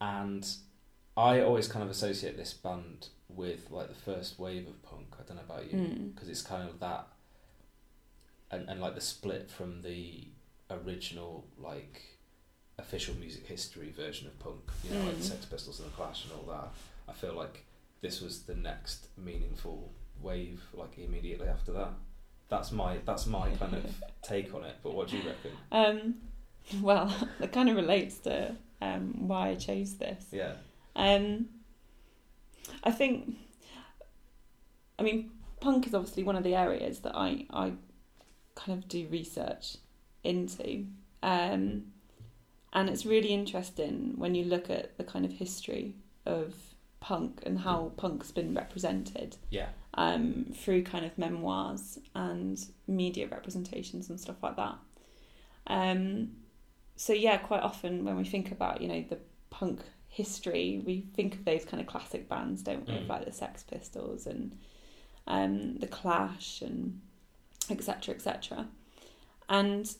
and I always kind of associate this band with like the first wave of punk. I don't know about you Mm. because it's kind of that, and and like the split from the original like official music history version of punk. You know, like the Mm. Sex Pistols and the Clash and all that. I feel like this was the next meaningful wave, like immediately after that. That's my that's my [LAUGHS] kind of take on it. But what do you reckon? Um, well, [LAUGHS] that kind of relates to um, why I chose this. Yeah. Um, I think, I mean, punk is obviously one of the areas that I, I kind of do research into. Um, and it's really interesting when you look at the kind of history of punk and how punk's been represented Yeah. Um, through kind of memoirs and media representations and stuff like that. Um, so yeah, quite often when we think about you know the punk history, we think of those kind of classic bands, don't we? Mm. Like the Sex Pistols and um, the Clash and etc. etc. And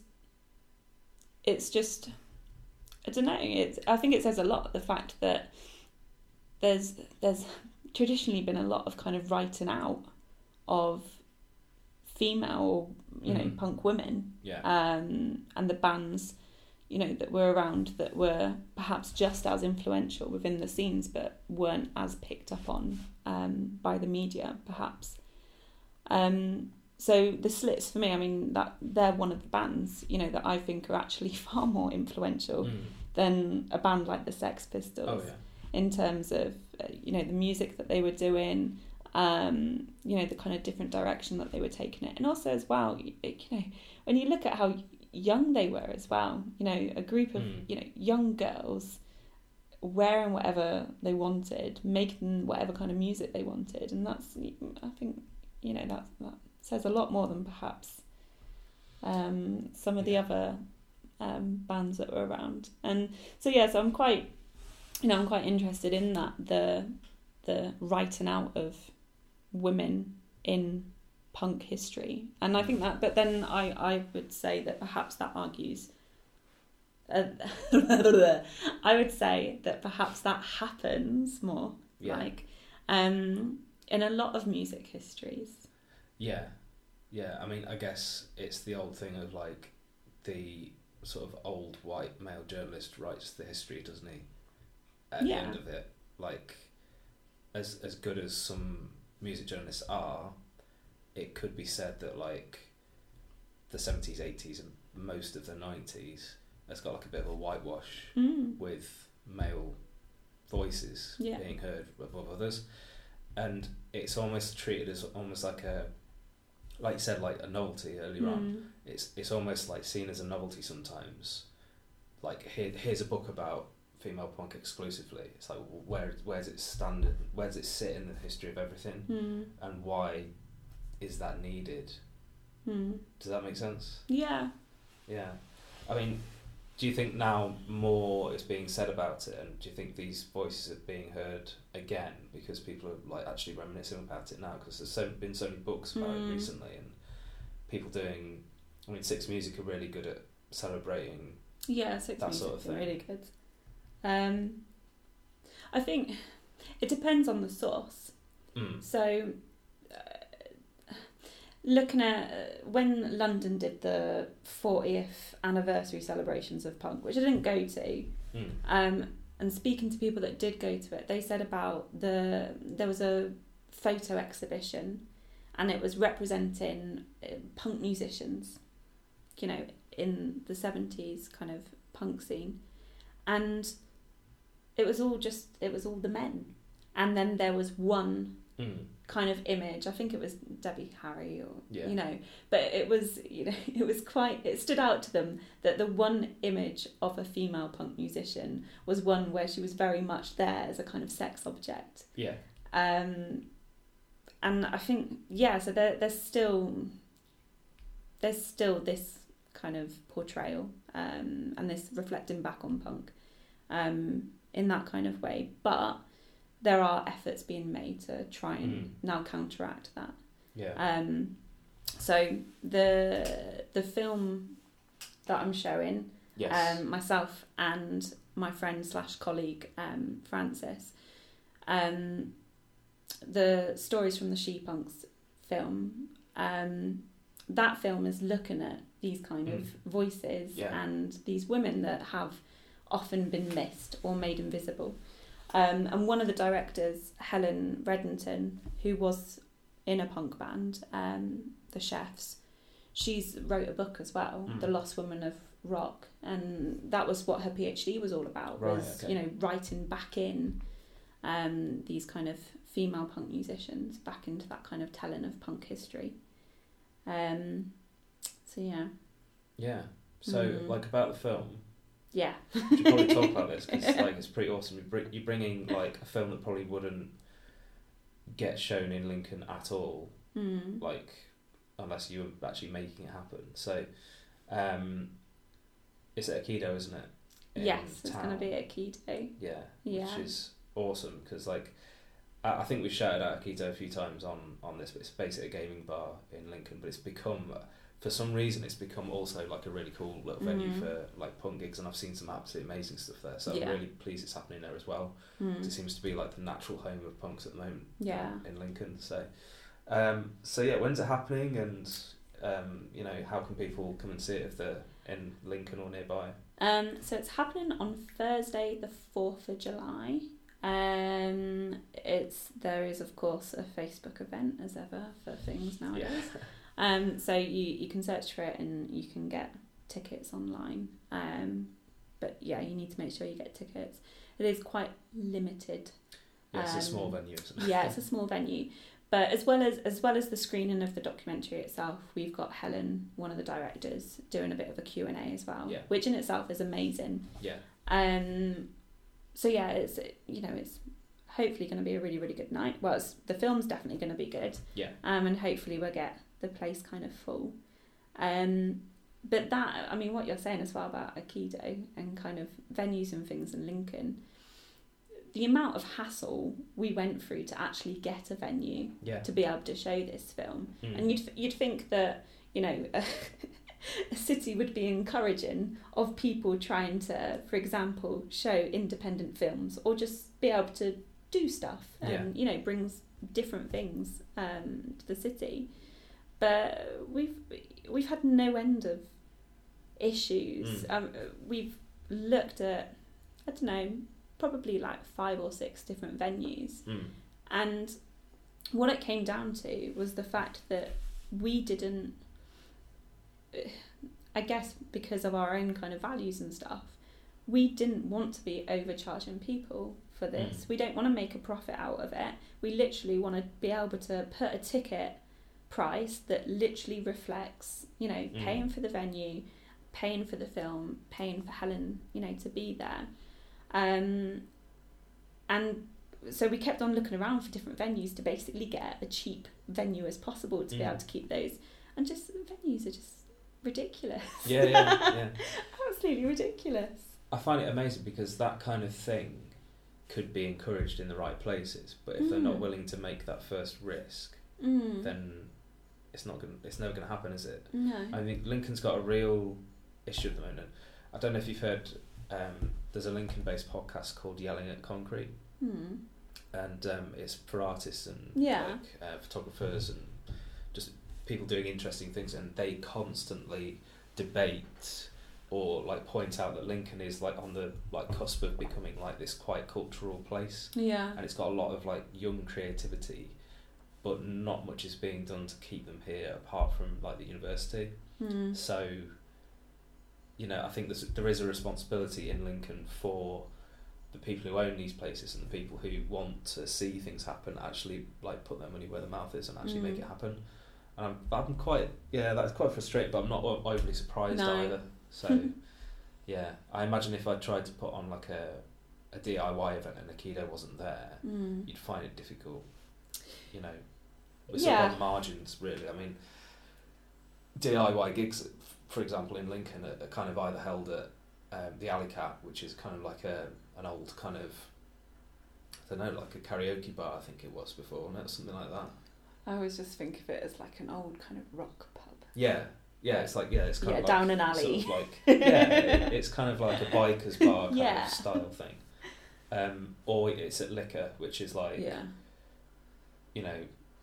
it's just I don't know. It's I think it says a lot the fact that there's there's traditionally been a lot of kind of writing out of female you know Mhm. punk women Yeah. um, and the bands you know that were around that were perhaps just as influential within the scenes but weren't as picked up on um, by the media perhaps um, so the slits for me i mean that they're one of the bands you know that i think are actually [LAUGHS] far more influential Mm. than a band like the sex pistols Oh yeah. in terms of you know the music that they were doing um you know the kind of different direction that they were taking it. And also as well you, you know when you look at how young they were as well you know a group of Mm. you know young girls wearing whatever they wanted making whatever kind of music they wanted. And that's i think you know that that says a lot more than perhaps um some of the other um bands that were around. And so yeah so i'm quite you know i'm quite interested in that the the writing out of women in punk history and i think that but then i i would say that perhaps that argues uh, [LAUGHS] i would say that perhaps that happens more Yeah. like um in a lot of music histories Yeah, yeah. I mean, I guess it's the old thing of like the sort of old white male journalist writes the history, doesn't he? At Yeah. the end of it, like as as good as some music journalists are, it could be said that like the seventies, eighties, and most of the nineties has got like a bit of a whitewash mm. with male voices Yeah. being heard above others, and it's almost treated as almost like a, like you said, like a novelty earlier on. Mm. It's it's almost like seen as a novelty sometimes. Like here, here's a book about female punk exclusively. It's like where where does it stand? Where does it sit in the history of everything? Mm. And why is that needed? Mm. Does that make sense? yeah Yeah. I mean, do you think now more is being said about it, and do you think these voices are being heard again because people are like actually reminiscing about it now? Because there's so, been so many books about Mm. it recently, and people doing. I mean, Six Music are really good at celebrating. Yeah, six That music's sort of thing. really good. Um, I think it depends on the source. Mm. So, uh, looking at uh, when London did the 40th anniversary celebrations of punk, which I didn't go to, Mm. um, and speaking to people that did go to it, they said about the there was a photo exhibition, and it was representing uh, punk musicians, you know, in the seventies kind of punk scene, and it was all just it was all the men, and then there was one Mm. kind of image. I think it was Debbie Harry or Yeah. you know, but it was you know [LAUGHS] it was quite it stood out to them that the one image of a female punk musician was one where she was very much there as a kind of sex object. Yeah. Um, and I think yeah, so there, there's still there's still this kind of portrayal um, and this reflecting back on punk um, in that kind of way, but there are efforts being made to try and Mm. now counteract that. Yeah. Um, so the the film that I'm showing, Yes. um, myself and my friend slash colleague um, Francis, um, the stories from the She Punks film. Um, that film is looking at these kind of voices Mm. Yeah. and these women that have often been missed or made invisible. Um, and one of the directors, Helen Reddington, who was in a punk band, um, the Chefs, she's wrote a book as well, Mm. The Lost Woman of Rock, and that was what her PhD was all about. Right, was okay. you know writing back in um, these kind of female punk musicians back into that kind of telling of punk history. Um, so yeah, yeah. So, Mhm. like about the film, yeah, we should probably talk about this because [LAUGHS] like it's pretty awesome. You bring, you're bringing like a film that probably wouldn't get shown in Lincoln at all, mm. like unless you were actually making it happen. So, um, it's at Akedo, isn't it? In yes, it's going to be at Keto. Yeah, Yeah, which is awesome because like I think we've shouted out Akedo a few times on on this, but it's basically a gaming bar in Lincoln. But it's become for some reason it's become also like a really cool little venue Mhm. for like punk gigs, and I've seen some absolutely amazing stuff there. So Yeah. I'm really pleased it's happening there as well mm. It seems to be like the natural home of punks at the moment. Yeah. in, in Lincoln. So, um, so yeah, when's it happening, and um, you know how can people come and see it if they're in Lincoln or nearby? Um, so it's happening on Thursday, the fourth of July. Um, it's there is of course a Facebook event as ever for things [LAUGHS] nowadays. Um, so you you can search for it and you can get tickets online. Um, but yeah, you need to make sure you get tickets. It is quite limited. Yeah, it's a small Um, venue. It? Yeah, it's a [LAUGHS] small venue. But as well as as well as the screening of the documentary itself, we've got Helen, one of the directors, doing a bit of a Q and A as well, Yeah. which in itself is amazing. yeah. Um, so yeah, it's you know it's hopefully going to be a really really good night. Well, it's, the film's definitely going to be good. Yeah. Um, and hopefully we'll get the place kind of full. Um, but that I mean, what you're saying as well about Akedo and kind of venues and things in Lincoln. The amount of hassle we went through to actually get a venue Yeah. to be able to show this film, Mm. and you'd you'd think that you know [LAUGHS] a, city would be encouraging of people trying to, for example, show independent films or just be able to do stuff and Yeah. you know brings different things um, to the city. But we've we've had no end of issues. Mm. Um, we've looked at I don't know probably like five or six different venues Mm. and what it came down to was the fact that we didn't, I guess, because of our own kind of values and stuff, we didn't want to be overcharging people for this. Mm. We don't want to make a profit out of it. We literally want to be able to put a ticket price that literally reflects, you know, Mm. paying for the venue, paying for the film, paying for Helen, you know, to be there. Um, and so we kept on looking around for different venues to basically get a cheap venue as possible to be Mm. able to keep those. And just venues are just ridiculous. Yeah, yeah, yeah. [LAUGHS] Absolutely ridiculous. I find it amazing because that kind of thing could be encouraged in the right places, but if they're not Mm. willing to make that first risk, Mm. then it's not gonna It's never going to happen, is it? no. I think Lincoln's got a real issue at the moment. I don't know if you've heard. Um, there's a Lincoln-based podcast called Yelling at Concrete, Mm. and um, it's for artists and Yeah. like uh, photographers and just people doing interesting things, and they constantly debate or like point out that Lincoln is like on the like cusp of becoming like this quite cultural place, Yeah. and it's got a lot of like young creativity, but not much is being done to keep them here apart from like the university. Mm. So, you know, I think there's, there is a responsibility in Lincoln for the people who own these places and the people who want to see things happen actually like put their money where their mouth is and actually make Mm. it happen. And I'm, I'm quite yeah that's quite frustrating, but I'm not overly surprised No. either. [LAUGHS] So, yeah, I imagine if I tried to put on like a a DIY event and Akedo wasn't there, Mm. you'd find it difficult. You know, we're sort Yeah. of on margins, really. I mean, DIY gigs, for example, in Lincoln, are, are kind of either held at um, the Alley Cat, which is kind of like a an old kind of I don't know, like a karaoke bar. I think it was before, wasn't? Something like that. I always just think of it as like an old kind of rock pub. Yeah, yeah. It's like yeah, it's kind Yeah, of like, down an sort alley. of like [LAUGHS] yeah, it- it's kind of like a bikers bar kind Yeah. of style thing. Um, or it's at liquor, which is like yeah. you know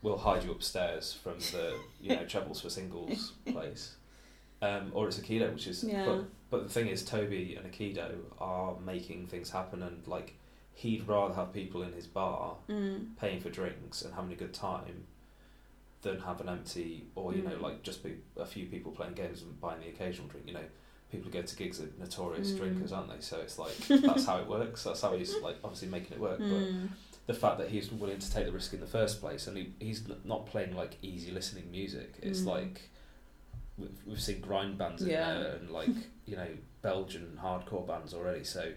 we'll hide you upstairs from the you know [LAUGHS] trebles for singles place. Um, or it's Akedo, which is Yeah. but, but the thing is Toby and Akedo are making things happen and like he'd rather have people in his bar Mm. paying for drinks and having a good time than have an empty or you know Mm. like just be a few people playing games and buying the occasional drink you know people who go to gigs are notorious Mm. drinkers aren't they so it's like that's how it works that's how he's like obviously making it work but [LAUGHS] Mm. The fact that he's willing to take the risk in the first place and he, he's not playing like easy listening music it's Mm. like we've, we've seen grind bands in Yeah. there and like [LAUGHS] you know belgian hardcore bands already so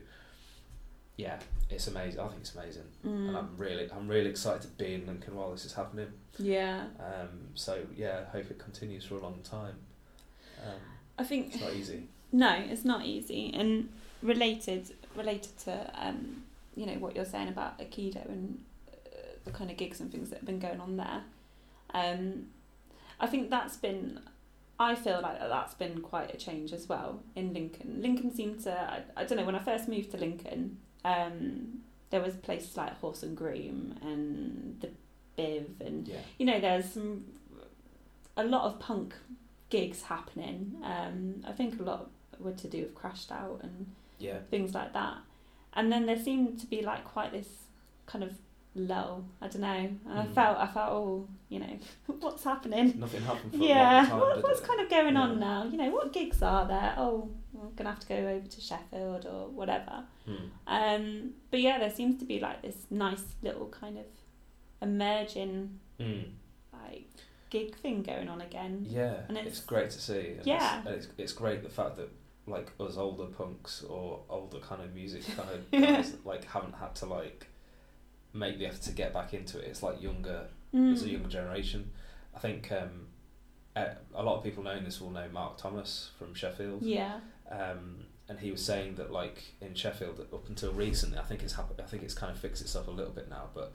yeah it's amazing i think it's amazing Mm. and I'm really I'm really excited to be in Lincoln while this is happening. yeah. Um, so yeah, hope it continues for a long time. Um, I think it's not easy. No, it's not easy. And related related to um, you know what you're saying about Akedo and uh, the kind of gigs and things that have been going on there. Um, I think that's been. I feel like that's been quite a change as well in Lincoln. Lincoln seemed to. I, I don't know. When I first moved to Lincoln, um, there was places like Horse and Groom and the Biv and Yeah, you know, there's some a lot of punk gigs happening. Um, I think a lot were to do with Crashed Out and yeah, things like that. And then there seemed to be like quite this kind of lull. I don't know. And I Mm. felt, I felt, oh, you know, [LAUGHS] what's happening? nothing happened for Yeah, time. what, what's it? kind of going on now? You know, what gigs are there? Oh, we're gonna have to go over to Sheffield or whatever. Hmm. Um, but yeah, there seems to be like this nice little kind of emerging Hmm. like gig thing going on again. Yeah, And it's, it's- great to see. And Yeah. it's, and it's it's great the fact that like us older punks or older kind of music [LAUGHS] kind of guys like haven't had to like make the effort to get back into it. It's like younger Mm. as a younger generation. I think um, a a lot of people knowing this will know Mark Thomas from Sheffield. Yeah. um, and he was saying that like in Sheffield up until recently, I think it's happened. I think it's kind of fixed itself a little bit now, but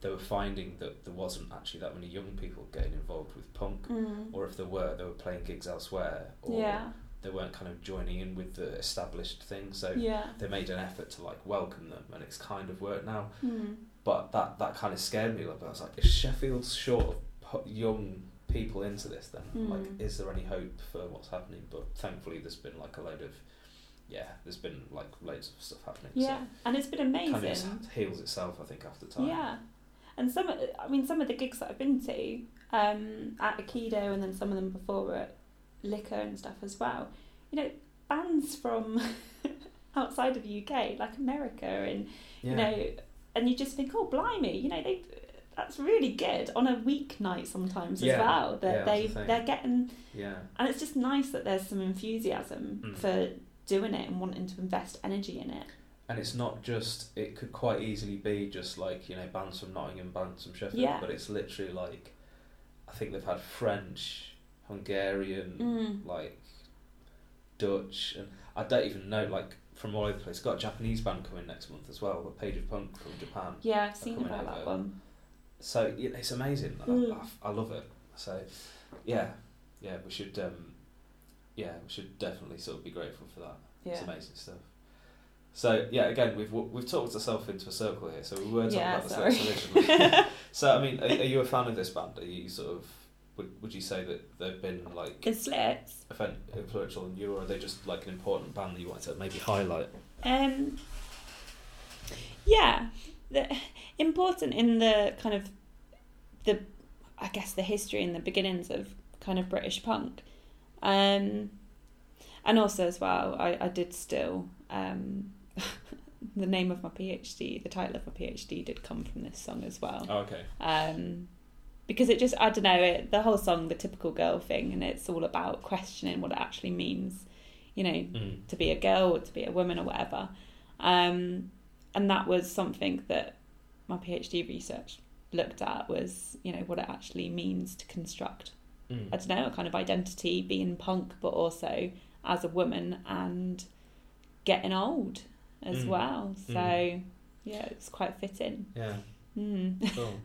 they were finding that there wasn't actually that many young people getting involved with punk, Mm. or if there were, they were playing gigs elsewhere, or Yeah. They weren't kind of joining in with the established thing. So Yeah. they made an effort to like welcome them, and it's kind of worked now. Mm. But that that kind of scared me a little bit. I was like, if Sheffield's short of young people into this, then like, Mm. is there any hope for what's happening? But thankfully, there's been like a load of, yeah, there's been like loads of stuff happening. Yeah. And it's been amazing. kind of just heals itself, I think, after time. Yeah. And some, of- I mean, some of the gigs that I've been to um, at Akedo and then some of them before at Liquor and stuff as well. You know, bands from [LAUGHS] outside of the UK, like America, and yeah, you know, and you just think, oh, blimey, you know, they that's really good on a weeknight sometimes Yeah. as well. That Yeah, they the they're getting, yeah, and it's just nice that there's some enthusiasm Mm. for doing it and wanting to invest energy in it. and it's not just. It could quite easily be just like you know bands from Nottingham, bands from Sheffield, but it's literally like, I think they've had French, Hungarian, Mm. like Dutch, and I don't even know like from all over the place. Got a Japanese band coming next month as well, a Page of Punk from Japan. Yeah, I've seen about that one. So yeah, it's amazing. I- Mm. I, I love it. So yeah, yeah, we should um, yeah, we should definitely sort of be grateful for that. It's amazing stuff. So yeah, again, we've we've talked ourselves into a circle here. So we were talking Yeah, about the sorry. sex originally. [LAUGHS] so I mean, are, are you a fan of this band? Are you sort of would would you say that they've been like The Slits. offen- influential in you, or are they just like an important band that you want to maybe highlight? Um, yeah, the, important in the kind of the, I guess the history and the beginnings of kind of British punk, um, and also as well, I, I did still um, [LAUGHS] the name of my PhD, the title of my PhD did come from this song as well. Oh, okay. um, because it just I don't know it the whole song the typical girl thing and it's all about questioning what it actually means you know Mm. to be a girl or to be a woman or whatever um, and that was something that my PhD research looked at was you know what it actually means to construct Mm. I don't know a kind of identity being punk but also as a woman and getting old as Mm. well so Mm. yeah it's quite fitting Yeah. Mm. Cool.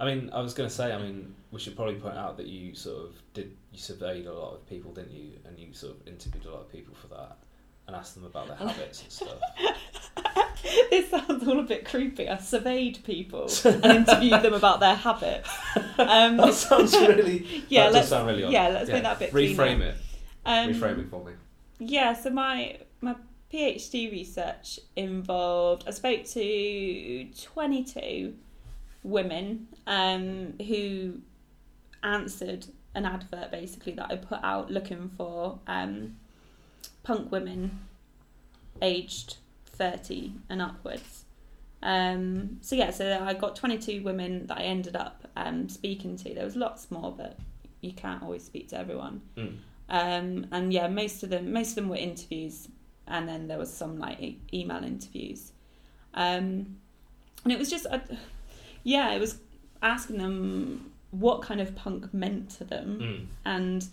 I mean, I was going to say, I mean, we should probably point out that you sort of did, you surveyed a lot of people, didn't you? And you sort of interviewed a lot of people for that and asked them about their [LAUGHS] habits and stuff. [LAUGHS] this sounds all a bit creepy. I surveyed people [LAUGHS] and interviewed them about their habits. Um, that sounds really, yeah, let's sound really odd. yeah, let's make that a bit Reframe cleaner. it. Um, Reframe it for me. Yeah, so my my PhD research involved I spoke to 22 women um, who answered an advert basically that I put out looking for um, punk women aged 30 and upwards. Um, so yeah, so I got 22 women that I ended up um, speaking to. There was lots more, but you can't always speak to everyone. Mm. Um, and yeah, most of them most of them were interviews, and then there was some like e- email interviews, um, and it was just, uh, yeah, it was asking them what kind of punk meant to them, Mm. and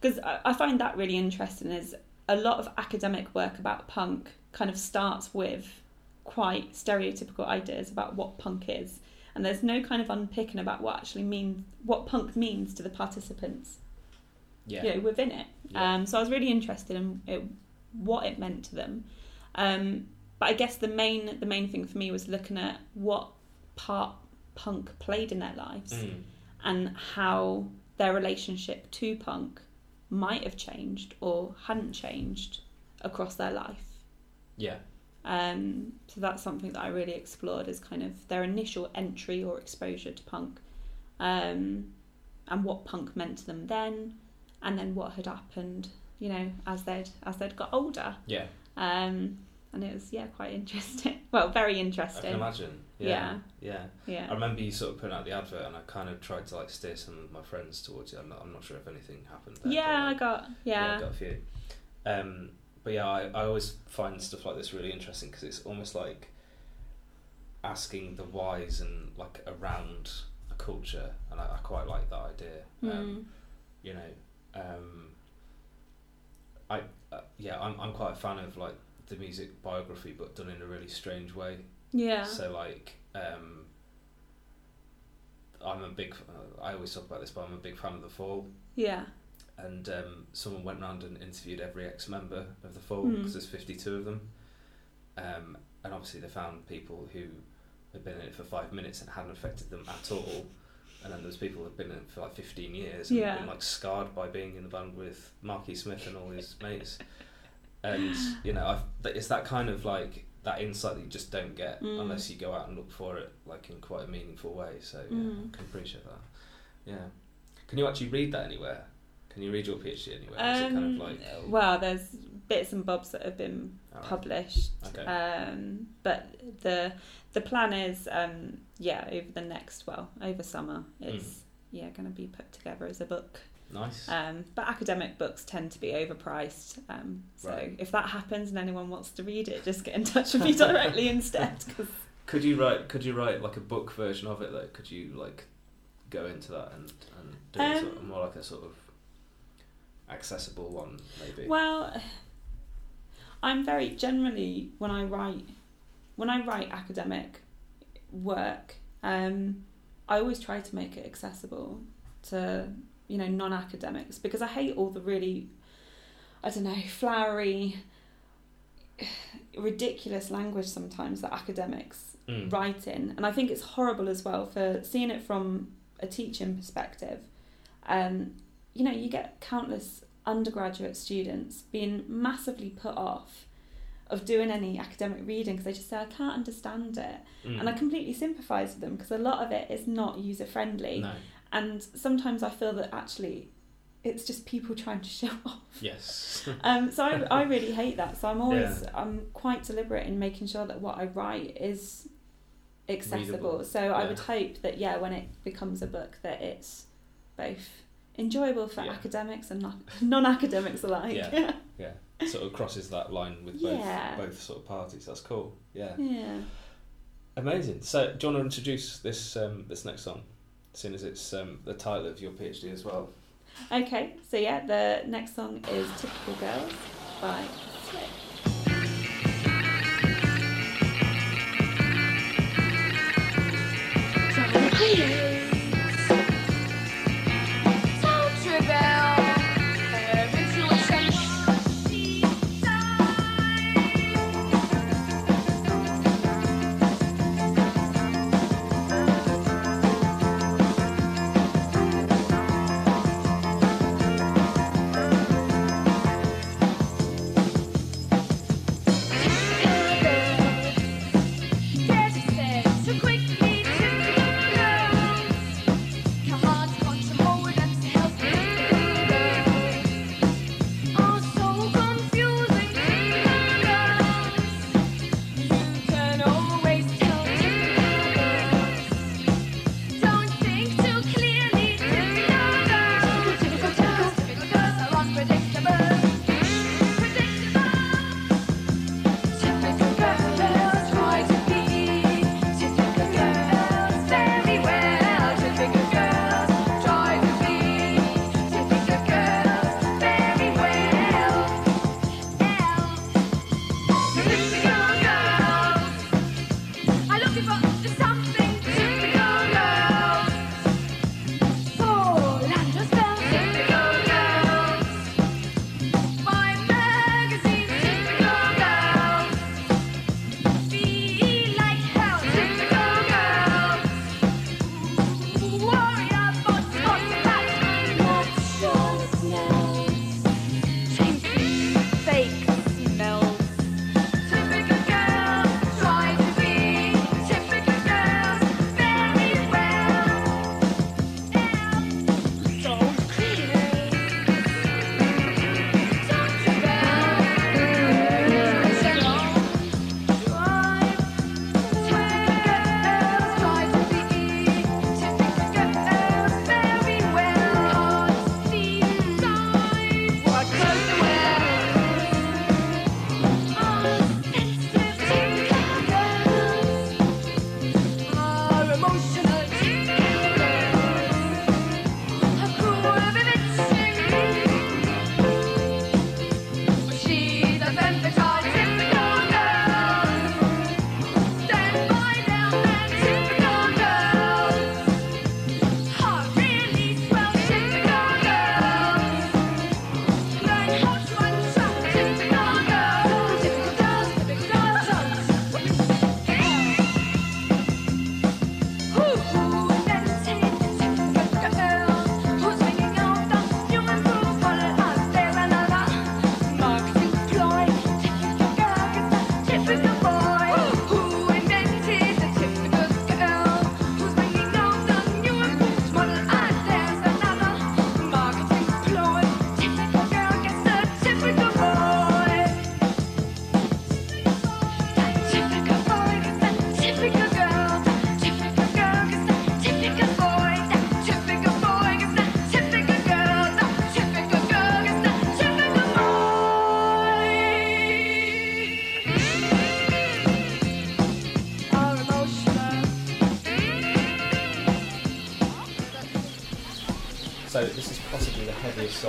because I, I find that really interesting is a lot of academic work about punk kind of starts with quite stereotypical ideas about what punk is and there's no kind of unpicking about what actually means what punk means to the participants Yeah. you know, within it. Yeah. Um, so I was really interested in it, what it meant to them. Um, but I guess the main the main thing for me was looking at what part punk played in their lives Mm. and how their relationship to punk might have changed or hadn't changed across their life. Yeah. Um, so that's something that I really explored as kind of their initial entry or exposure to punk, um, and what punk meant to them then, and then what had happened, you know, as they'd as they'd got older. Yeah. Um, and it was yeah quite interesting. [LAUGHS] Well, very interesting. I can imagine. Yeah. Yeah. I Yeah, I remember you sort of putting out the advert, and I kind of tried to like steer some of my friends towards it. I'm not, I'm not sure if anything happened. There, yeah. I got like, yeah. I got a few. Um, but yeah, I, I always find stuff like this really interesting because it's almost like asking the whys and like around a culture, and I, I quite like that idea. Um, Mm. you know, um, I uh, yeah, I'm I'm quite a fan of like the music biography, but done in a really strange way. yeah. So like, um, I'm a big. Uh, I always talk about this, but I'm a big fan of the Fall. yeah. And um, someone went around and interviewed every ex-member of the Fall Hmm. because there's 52 of them. Um, and obviously they found people who had been in it for five minutes and hadn't affected them at all. And then there's people who've been in it for like 15 years and Yeah. been like scarred by being in the band with Marky Smith and all his mates. And you know, I've, it's that kind of like that insight that you just don't get Mm. unless you go out and look for it like in quite a meaningful way. So yeah, Mm. I can appreciate that. Yeah. Can you actually read that anywhere? Can you read your PhD anywhere? It kind of Um, like well, there's bits and bobs that have been Alright. published. Okay. Um, but the the plan is, um, yeah, over the next well, over summer, it's yeah going to be put together as a book. nice? Um, but academic books tend to be overpriced. Um, so Right. if that happens and anyone wants to read it, just get in touch with me [LAUGHS] directly instead. 'cause- Could you write? Could you write like a book version of it? Though, could you like go into that and and do it sort of Um, more like a sort of accessible one, maybe? Well, I'm very generally when I write when I write academic work, um, I always try to make it accessible to you know non-academics because I hate all the really I don't know flowery [SIGHS] ridiculous language sometimes that academics Mm. write in and I think it's horrible as well for seeing it from a teaching perspective um, you know you get countless undergraduate students being massively put off of doing any academic reading because they just say I can't understand it Mm. and I completely sympathise with them because a lot of it is not user friendly no. and sometimes I feel that actually it's just people trying to [LAUGHS] show off Yes. [LAUGHS] um, so I, I really hate that. So I'm always I'm quite deliberate in making sure that what I write is accessible. Readable. So I would hope that yeah, when it becomes a book, that it's both enjoyable for Yeah. academics and non- [LAUGHS] non-academics alike. Yeah. [LAUGHS] yeah. Sort of crosses that line with both Yeah. both sort of parties. That's cool. Yeah. yeah. Amazing. So, do you want to introduce this um, this next song, seeing as it's um, the title of your PhD as well? Okay. So yeah, the next song is "Typical Girls" by Slits. So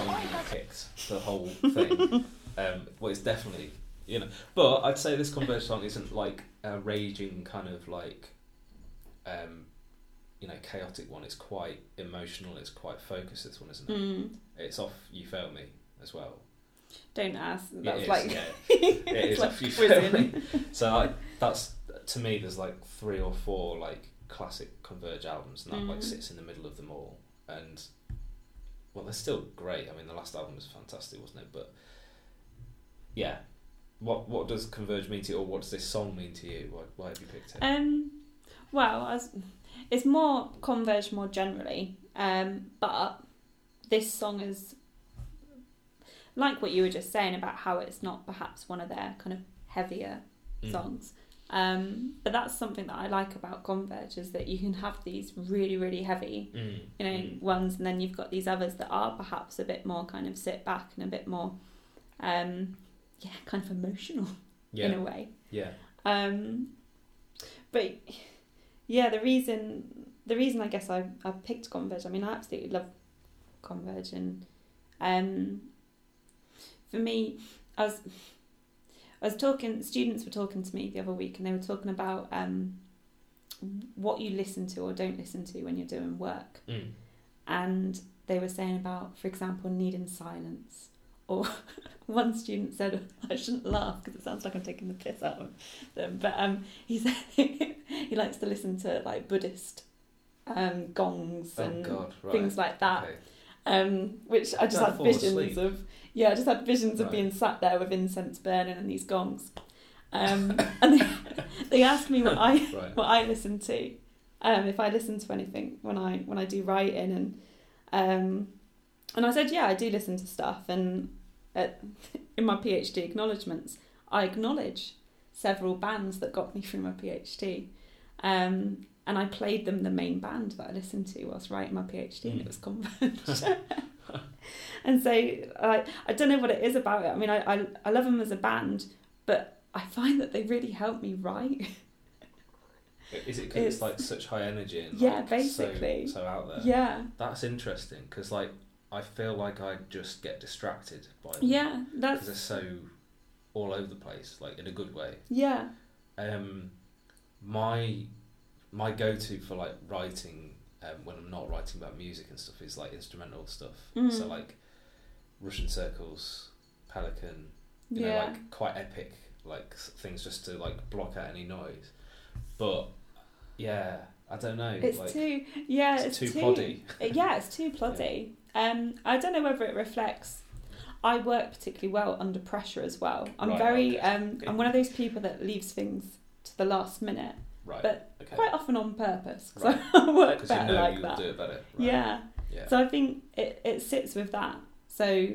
song you've the whole thing. [LAUGHS] um, well, it's definitely you know, but I'd say this Converge song isn't like a raging kind of like, um, you know, chaotic one. It's quite emotional. It's quite focused. This one, isn't it? Mm. It's off. You Fail Me as well. Don't ask. It That's is, like yeah. it's It [LAUGHS] is like off. You Fail Me. So I, that's to me. There's like three or four like classic Converge albums, and that like Mhm. sits in the middle of them all. And well, they're still great. I mean, the last album was fantastic, wasn't it? But yeah, what what does Converge mean to you, or what does this song mean to you? Why, why have you picked it? Um, well, as, it's more Converge more generally, um, but this song is like what you were just saying about how it's not perhaps one of their kind of heavier Mm. songs. Um, but that's something that I like about Converge is that you can have these really, really heavy, Mm. you know, Mm. ones, and then you've got these others that are perhaps a bit more kind of sit back and a bit more, um, yeah, kind of emotional Yeah, [LAUGHS] in a way. yeah, Um, but yeah, the reason the reason I guess I I picked Converge. I mean, I absolutely love Converge, and um, for me, I was I was talking. Students were talking to me the other week, and they were talking about um, what you listen to or don't listen to when you're doing work. Mm. And they were saying about, for example, needing silence. Or [LAUGHS] one student said, I shouldn't laugh because it sounds like I'm taking the piss out of them. But um, he [LAUGHS] said he likes to listen to like Buddhist um, gongs Oh and God, right. things like that. Okay. Um, which I just Don't had visions asleep. of. Yeah, I just had visions of being sat there with incense burning and these gongs. Um, [LAUGHS] and they, they asked me what I Right. what I listen to, um, if I listen to anything when I when I do writing and um, and I said yeah I do listen to stuff and at, [LAUGHS] in my PhD acknowledgements I acknowledge several bands that got me through my PhD. Um, and I played them the main band that I listened to whilst writing my PhD, and Mm. it was Converge. [LAUGHS] and so I, I don't know what it is about it. I mean, I, I, I love them as a band, but I find that they really help me write. Is it because it's, It's- like such high energy and Yeah, like, basically. so, so out there? yeah, That's interesting because like I feel like I just get distracted by them. yeah, because they're so all over the place, like in a good way. yeah, Um, my my go to for like writing um, when I'm not writing about music and stuff is like instrumental stuff. Mm. So like Russian circles, Pelican, you know, like quite epic like things just to like block out any noise. But yeah, I don't know. it's like, too yeah, it's it's, too ploddy. [LAUGHS] yeah, it's too ploddy. Um, I don't know whether it reflects. I work particularly well under pressure as well. I'm Right, very. okay. Um, I'm one of those people that leaves things to the last minute, Right. but okay. quite often on purpose. So Right. [LAUGHS] I work Because you better know like that. better. Right. Yeah. Yeah. So I think it, it sits with that. So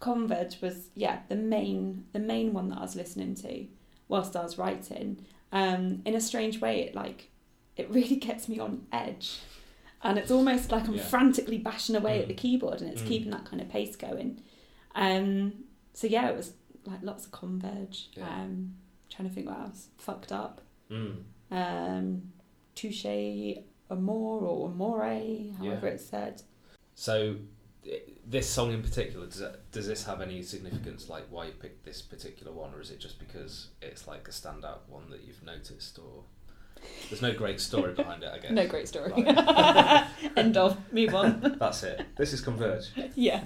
Converge was yeah the main the main one that I was listening to whilst I was writing. Um, in a strange way, it like it really [LAUGHS] gets me on edge, and it's almost like I'm Yeah. frantically bashing away Mm. at the keyboard, and it's Mm. keeping that kind of pace going. Um, so yeah, it was like lots of Converge. Yeah. Um, trying to think what else. Fucked up. Mm. Um, Touche Amore or Amore, however Yeah. it's said. So, this song in particular, does, that, does this have any significance, like why you picked this particular one, or is it just because it's like a standout one that you've noticed, or there's no great story behind it, I guess. [LAUGHS] No great story. Right. [LAUGHS] End of. Move on. [LAUGHS] That's it. This is Converge. yeah.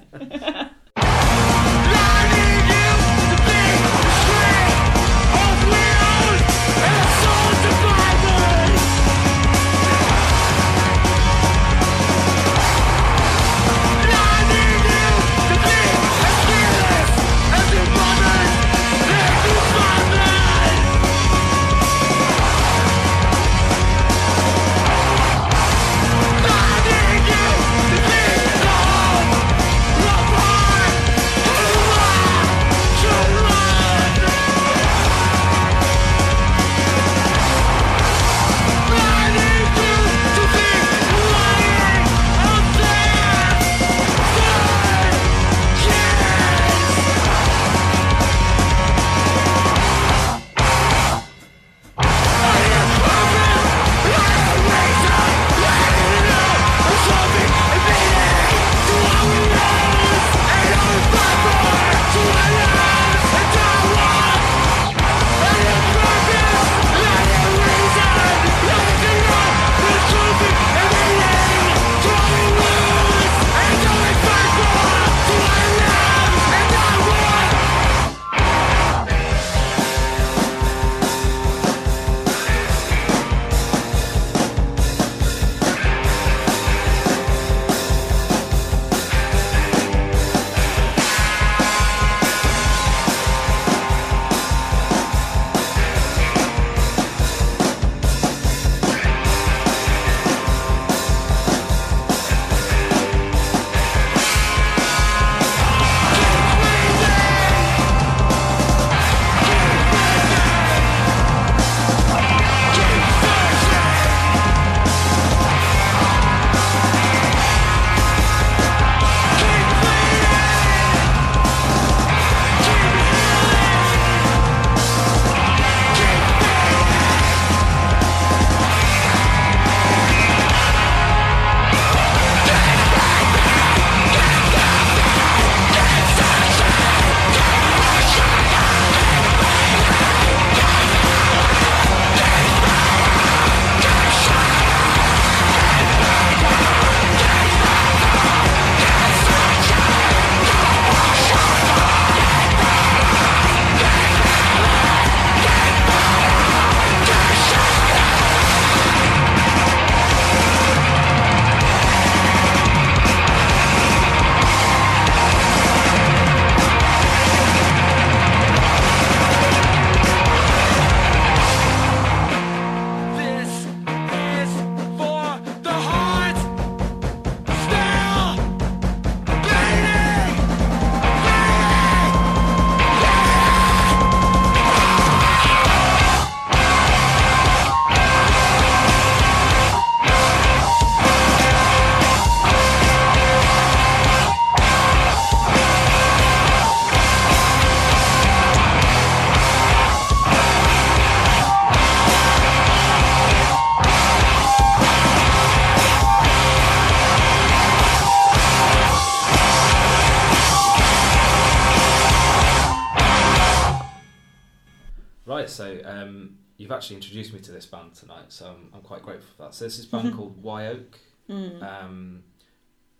Actually introduced me to this band tonight, so I'm, I'm quite grateful for that. So this is a band called Wye Oak, Mm. um,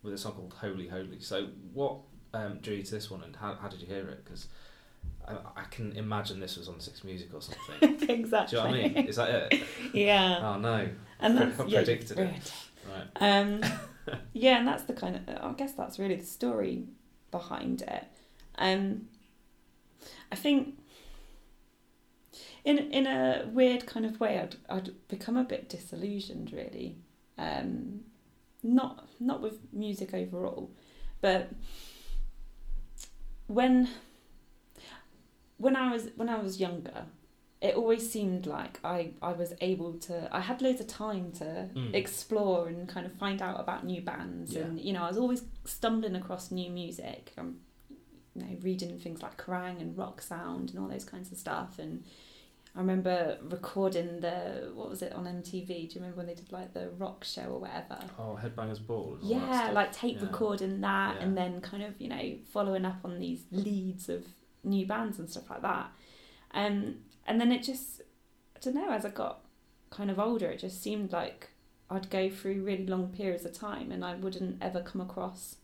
with a song called Holy Holy. So what um, drew you to this one, and how, how did you hear it? Because I, I can imagine this was on Six Music or something. [LAUGHS] Exactly. Do you know what I mean? Is that it? [LAUGHS] yeah. [LAUGHS] Oh no! and I that's yeah, predicted it. right. Right. Um, yeah, and that's the kind of I guess that's really the story behind it. Um, I think in in a weird kind of way, I'd I'd become a bit disillusioned, really. Um, not not with music overall, but when when I was when I was younger, it always seemed like I, I was able to I had loads of time to Mm. explore and kind of find out about new bands Yeah. and you know I was always stumbling across new music um, you know reading things like Kerrang and Rock Sound and all those kinds of stuff and I remember recording the what was it on MTV do you remember when they did like the rock show or whatever Oh, Headbangers Ball. and all that yeah like tape Yeah. recording that and then kind of you know following up on these leads of new bands and stuff like that um, and then it just i don't know as i got kind of older it just seemed like i'd go through really long periods of time and i wouldn't ever come across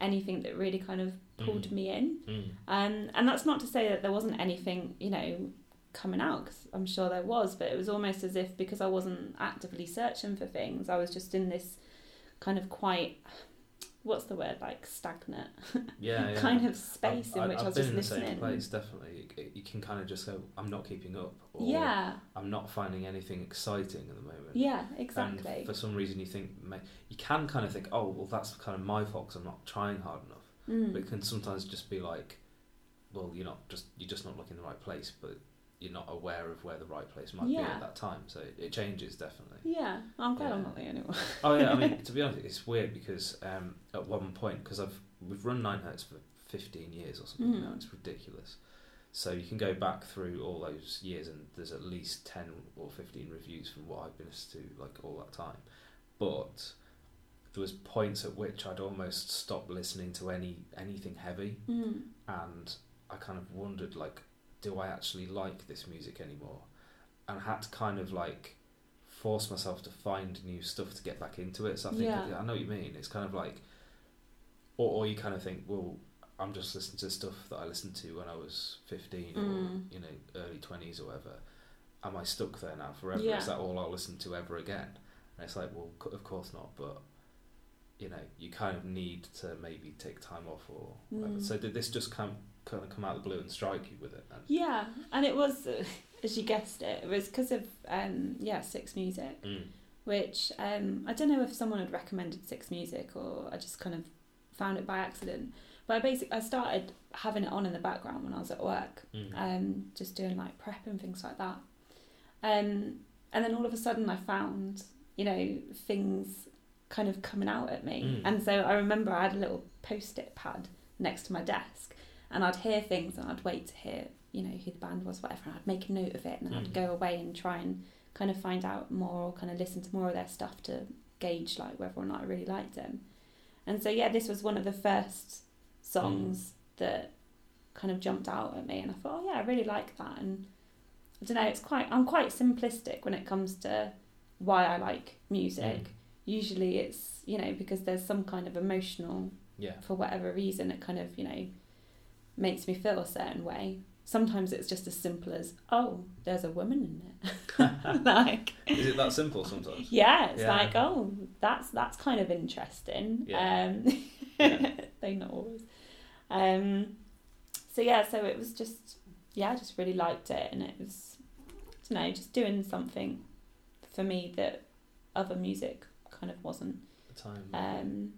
anything that really kind of pulled Mm. me in Mm. um, and that's not to say that there wasn't anything, you know, coming out because I'm sure there was, but it was almost as if because I wasn't actively searching for things, I was just in this kind of quite, what's the word, like stagnant [LAUGHS] Yeah, yeah. kind of space I've, in which I've I was just in the listening. same place, definitely. You, can kind of just go, I'm not keeping up, or Yeah, I'm not finding anything exciting at the moment. yeah, And exactly. for some reason, you think you can kind of think, oh, well, that's kind of my fault I'm not trying hard enough. Mm. But it can sometimes just be like, well, you're not just you're just not looking in the right place, but you're not aware of where the right place might be at that time. So it, it changes definitely. Yeah, I'm glad I'm not the only one. Oh yeah, I mean [LAUGHS] to be honest, it's weird because um, at one point, because I've we've run Nine Hertz for fifteen years or something Mm. now, it's ridiculous. So you can go back through all those years, and there's at least ten or fifteen reviews from what I've been listening to, like all that time. But there was points at which I'd almost stopped listening to any anything heavy, Mm. and I kind of wondered like, do I actually like this music anymore? And I had to kind of like force myself to find new stuff to get back into it. So I think Yeah. I know what you mean. It's kind of like, or or you kind of think, well, I'm just listening to stuff that I listened to when I was 15 or Mm. you know early 20s or whatever. Am I stuck there now forever? Yeah. Is that all I'll listen to ever again? And it's like, well, of course not. But you know, you kind of need to maybe take time off or whatever. Mm. So did this just come kind of come out of the blue and strike you with it? Yeah, and it was, uh, [LAUGHS] as you guessed it, it was because of um, yeah Six Music. Mm. which um, I don't know if someone had recommended Six Music or I just kind of found it by accident. But I basically I started having it on in the background when I was at work, Mm. um, just doing like prep and things like that. Um, and then all of a sudden I found you know things kind of coming out at me, Mm. and so I remember I had a little post-it pad next to my desk, and I'd hear things and I'd wait to hear you know who the band was, whatever, and I'd make a note of it, and then Mm. I'd go away and try and kind of find out more or kind of listen to more of their stuff to gauge like whether or not I really liked them. And so yeah, this was one of the first songs that kind of jumped out at me and I thought, oh yeah, I really like that and I don't know, it's quite I'm quite simplistic when it comes to why I like music. Mm. Usually it's, you know, because there's some kind of emotional Yeah. for whatever reason it kind of, you know, makes me feel a certain way. Sometimes it's just as simple as, oh, there's a woman in it. [LAUGHS] [LAUGHS] like Is it that simple sometimes? yeah, it's Yeah. like, oh, that's that's kind of interesting. Yeah. Um, Yeah. [LAUGHS] they not always. Um, so yeah, so it was just yeah, I just really liked it, and it was, I don't know, just doing something for me that other music kind of wasn't. The time. Um,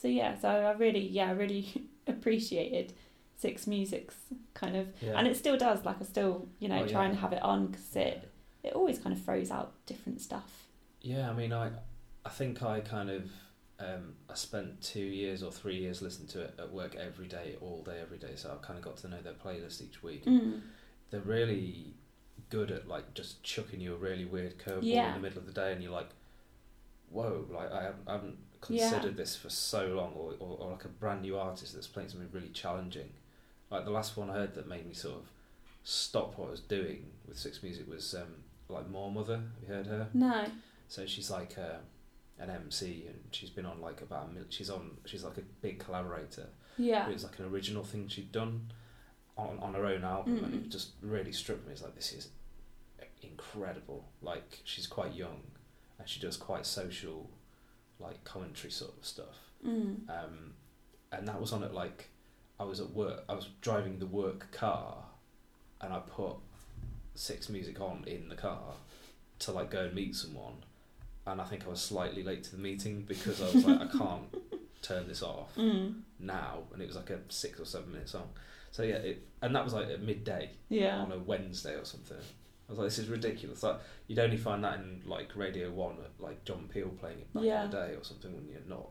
so yeah, so I really yeah, I really appreciated Six Music's kind of, yeah. and it still does. Like I still you know Oh, try yeah. and have it on because it it always kind of throws out different stuff. Yeah, I mean, I, I think I kind of, um, I spent two years or three years listening to it at work every day, all day, every day. So I kind of got to know their playlist each week. Mm. They're really good at like just chucking you a really weird curveball Yeah. in the middle of the day, and you're like, whoa, like I haven't, I haven't Yeah. considered this for so long, or, or, or like a brand new artist that's playing something really challenging. Like the last one I heard that made me sort of stop what I was doing with Six Music was um, like Moor Mother. Have you heard her? No. So she's like uh, an MC, and she's been on like about a mil- she's on she's like a big collaborator. Yeah. It was like an original thing she'd done on on her own album, and Mm. it just really struck me. It's like this is incredible. Like she's quite young, and she does quite social, like commentary sort of stuff. Mm. Um, and that was on at like I was at work. I was driving the work car, and I put six music on in the car to like go and meet someone. And I think I was slightly late to the meeting because I was like, I can't [LAUGHS] turn this off Mm. now, and it was like a six or seven minute song. So yeah, it, and that was like at midday Yeah. on a Wednesday or something. I was like, this is ridiculous. Like you'd only find that in like Radio One, at, like John Peel playing it back Yeah. in the day or something when you're not,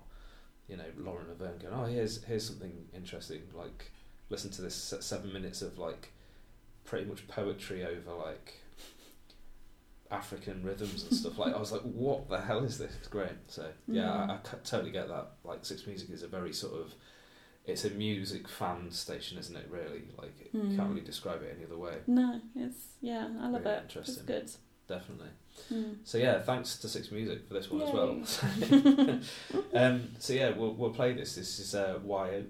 you know, Lauren Laverne going, oh here's here's something interesting. Like listen to this seven minutes of like pretty much poetry over like African rhythms and stuff. Like I was like, [LAUGHS] what the hell is this? It's great. So yeah, Mm. I, I totally get that. Like Six Music is a very sort of it's a music fan station, isn't it? Really, like you Mm. can't really describe it any other way. No, it's yeah, I love Really it. It's interesting. good. Definitely. Mm. So yeah, thanks to Six Music for this one as well. [LAUGHS] [LAUGHS] Um, so yeah, we'll we'll play this. This is uh, Wye Oak.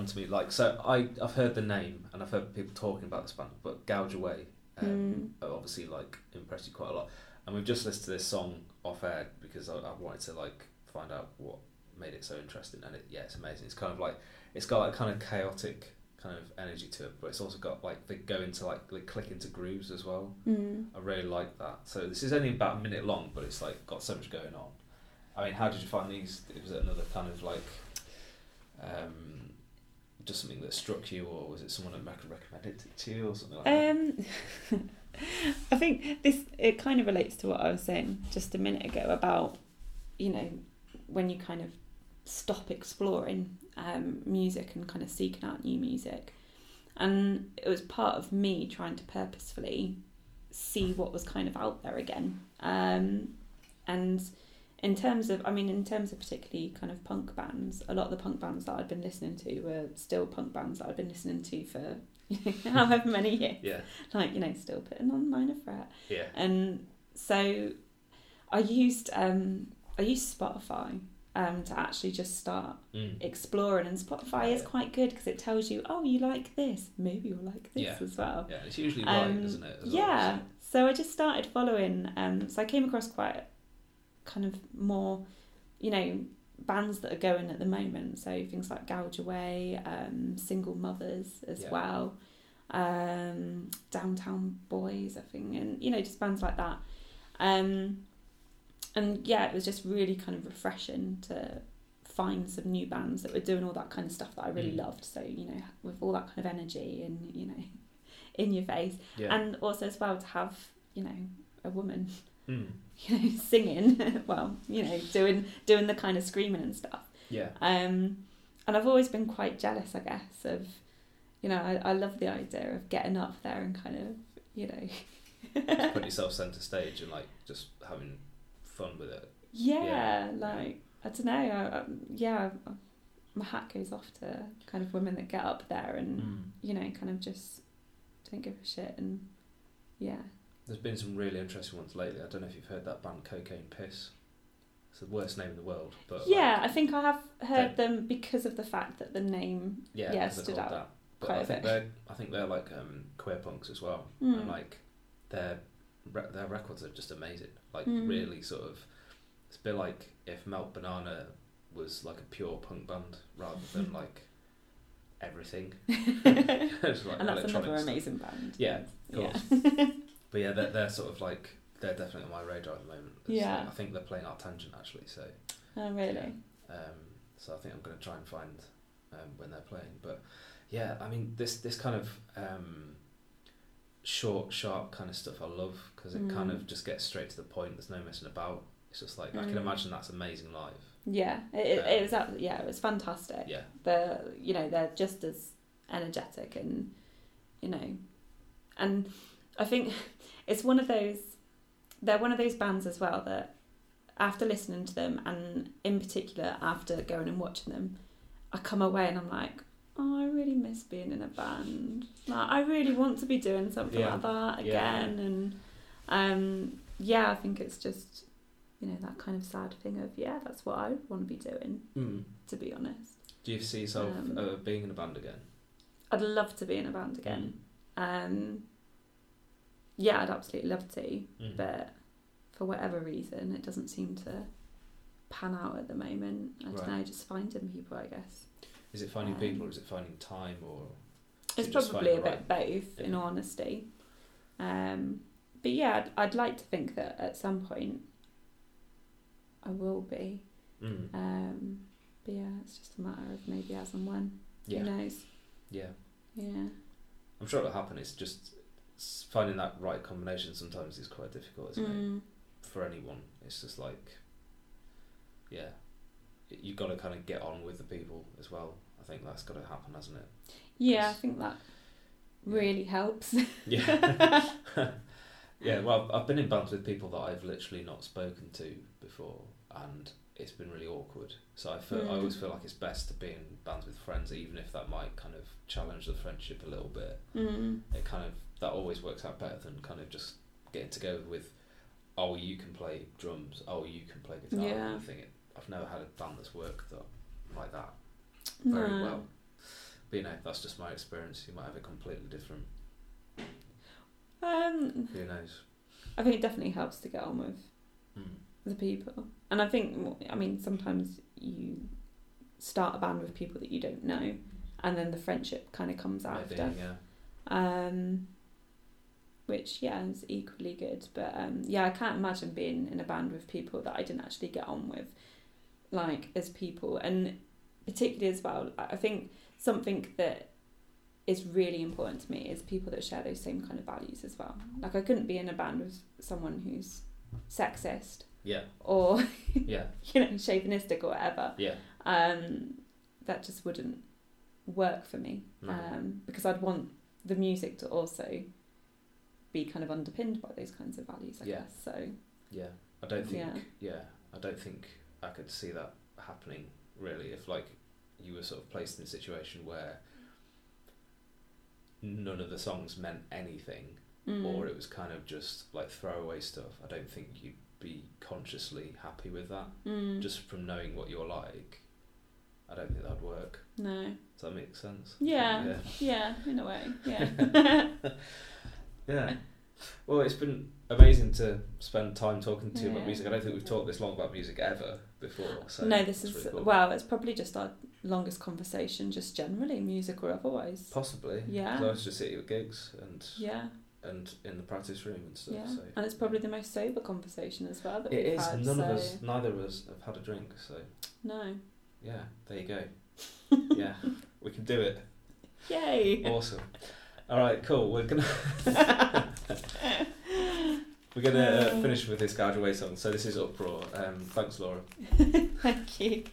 Band to me. Like, so I I've heard the name and I've heard people talking about this band, but Gouge Away um, Mm. obviously like impressed you quite a lot. And we've just listened to this song off air because I, I wanted to like find out what made it so interesting. And it, yeah, it's amazing. It's kind of like it's got like kind of chaotic kind of energy to it, but it's also got like they go into like they click into grooves as well. Mm. I really like that. So this is only about a minute long, but it's like got so much going on. I mean, how did you find these? It was it another kind of like, um, just something that struck you, or was it someone that recommended it to you, or something like that? Um, [LAUGHS] I think this it kind of relates to what I was saying just a minute ago about you know when you kind of stop exploring um, music and kind of seeking out new music, and it was part of me trying to purposefully see what was kind of out there again, um, and in terms of I mean in terms of particularly kind of punk bands, a lot of the punk bands that I'd been listening to were still punk bands that I'd been listening to for [LAUGHS] however many years Yeah, like you know still putting on Minor Threat yeah, and so i used um i used spotify um to actually just start mm. exploring and spotify is Yeah. quite good because it tells you oh you like this maybe you'll like this Yeah. as well yeah. It's usually right, Um, isn't it? well, yeah so i just started following um so i came across quite kind of more you know bands that are going at the moment so things like gouge away um single mothers as Yeah. well um downtown boys i think and you know just bands like that um and yeah it was just really kind of refreshing to find some new bands that were doing all that kind of stuff that i really Mm. loved so you know with all that kind of energy and you know [LAUGHS] in your face Yeah. and also as well to have you know a woman Mm. [LAUGHS] you know singing [LAUGHS] well you know doing doing the kind of screaming and stuff Yeah. um and i've always been quite jealous i guess of you know i, I love the idea of getting up there and kind of you know put [LAUGHS] yourself centre stage and like just having fun with it. yeah, Yeah. like i don't know I, I, yeah my hat goes off to kind of women that get up there and Mm. you know kind of just don't give a shit and yeah There's been some really interesting ones lately. I don't know if you've heard that band Cocaine Piss. It's the worst name in the world, but yeah like, i think i have heard them because of the fact that the name yeah, yeah, stood out That. But quite I a think bit. they're I think they're like um, queer punks as well, Mm. and like their their records are just amazing. Like Mm. really sort of, it's a bit like if Melt Banana was like a pure punk band rather than [LAUGHS] like everything. [LAUGHS] [LAUGHS] Like and that's another amazing band. Yeah, of Yeah. But yeah, they're, they're sort of like they're definitely on my radar at the moment. It's Yeah. like- I think they're playing ArcTanGent actually, so Oh, really? um, so I think I'm going to try and find um, when they're playing. But yeah, I mean this this kind of um, short, sharp kind of stuff I love because it kind Mm. of just gets straight to the point. There's no messing about. It's just like I can Mm. imagine that's amazing live. Yeah, it, it, Um, it was. Yeah, it was fantastic. Yeah, They're, you know, they're just as energetic and, you know, and I think it's one of those. They're one of those bands as well that, after listening to them, and in particular after going and watching them, I come away and I'm like, oh, I really miss being in a band. Like, I really want to be doing something Yeah. like that Yeah. again. And um, yeah, I think it's just, you know, that kind of sad thing of yeah, that's what I want to be doing. mm. To be honest, do you see yourself Um, uh, being in a band again? I'd love to be in a band again. Um, yeah, I'd absolutely love to, Mm. but for whatever reason, it doesn't seem to pan out at the moment. I don't Right. know, just finding people, I guess. Is it finding um, people or is it finding time or? It's probably a find bit both, in Yeah. all honesty. Um, but yeah, I'd, I'd like to think that at some point I will be. Mm. Um, but yeah, it's just a matter of maybe as and when. Yeah, Who knows? yeah. Yeah. I'm sure it'll happen. It's just finding that right combination sometimes is quite difficult, isn't it? Mm. For anyone, it's just like, yeah, you've got to kind of get on with the people as well. I think that's got to happen, hasn't it? Yeah, I think that Yeah. really helps. [LAUGHS] Yeah. [LAUGHS] [LAUGHS] yeah. Well, I've been in bands with people that I've literally not spoken to before, and it's been really awkward. So I feel I always Mm. feel like it's best to be in bands with friends, even if that might kind of challenge the friendship a little bit. Mm. it kind of that always works out better than kind of just getting together with oh you can play drums oh you can play guitar Yeah. I think it, I've never had a band that's worked that, like that very No. well. But you know, that's just my experience. You might have a completely different. Um, Who knows? I think it definitely helps to get on with Mm. The people. And I think, I mean, sometimes you start a band with people that you don't know, and then the friendship kind of comes after. yeah. Um, which, yeah, is equally good. But um, yeah, I can't imagine being in a band with people that I didn't actually get on with, like, as people. And particularly as well, I I think something that is really important to me is people that share those same kind of values as well. Like, I couldn't be in a band with someone who's sexist Yeah, or [LAUGHS] yeah, you know chauvinistic or whatever yeah. um that just wouldn't work for me No. um because i'd want the music to also be kind of underpinned by those kinds of values i Yeah. guess so Yeah, I don't think. Yeah. Yeah. I don't think I could see that happening really. If like you were sort of placed in a situation where none of the songs meant anything, Mm. or it was kind of just like throwaway stuff. I don't think you'd be consciously happy with that. Mm. Just from knowing what you're like, I don't think that'd work. no Does that make sense? yeah Yeah. yeah in a way [LAUGHS] yeah [LAUGHS] Yeah. Well, it's been amazing to spend time talking to you about music. I don't think we've talked this long about music ever before. So no this is really cool. well it's probably just our longest conversation just generally music or otherwise possibly. Yeah. I was just at your gigs and yeah and in the practice room and stuff. yeah So and it's probably the most sober conversation as well that it we've is. had None so of us, neither of us, have had a drink. So no yeah, there you go. [LAUGHS] yeah, we can do it. yay Awesome. All right, cool. We're gonna [LAUGHS] we're gonna uh, finish with this Gouge Away song. So this is Uproar. Um, thanks, Laura. [LAUGHS] thank you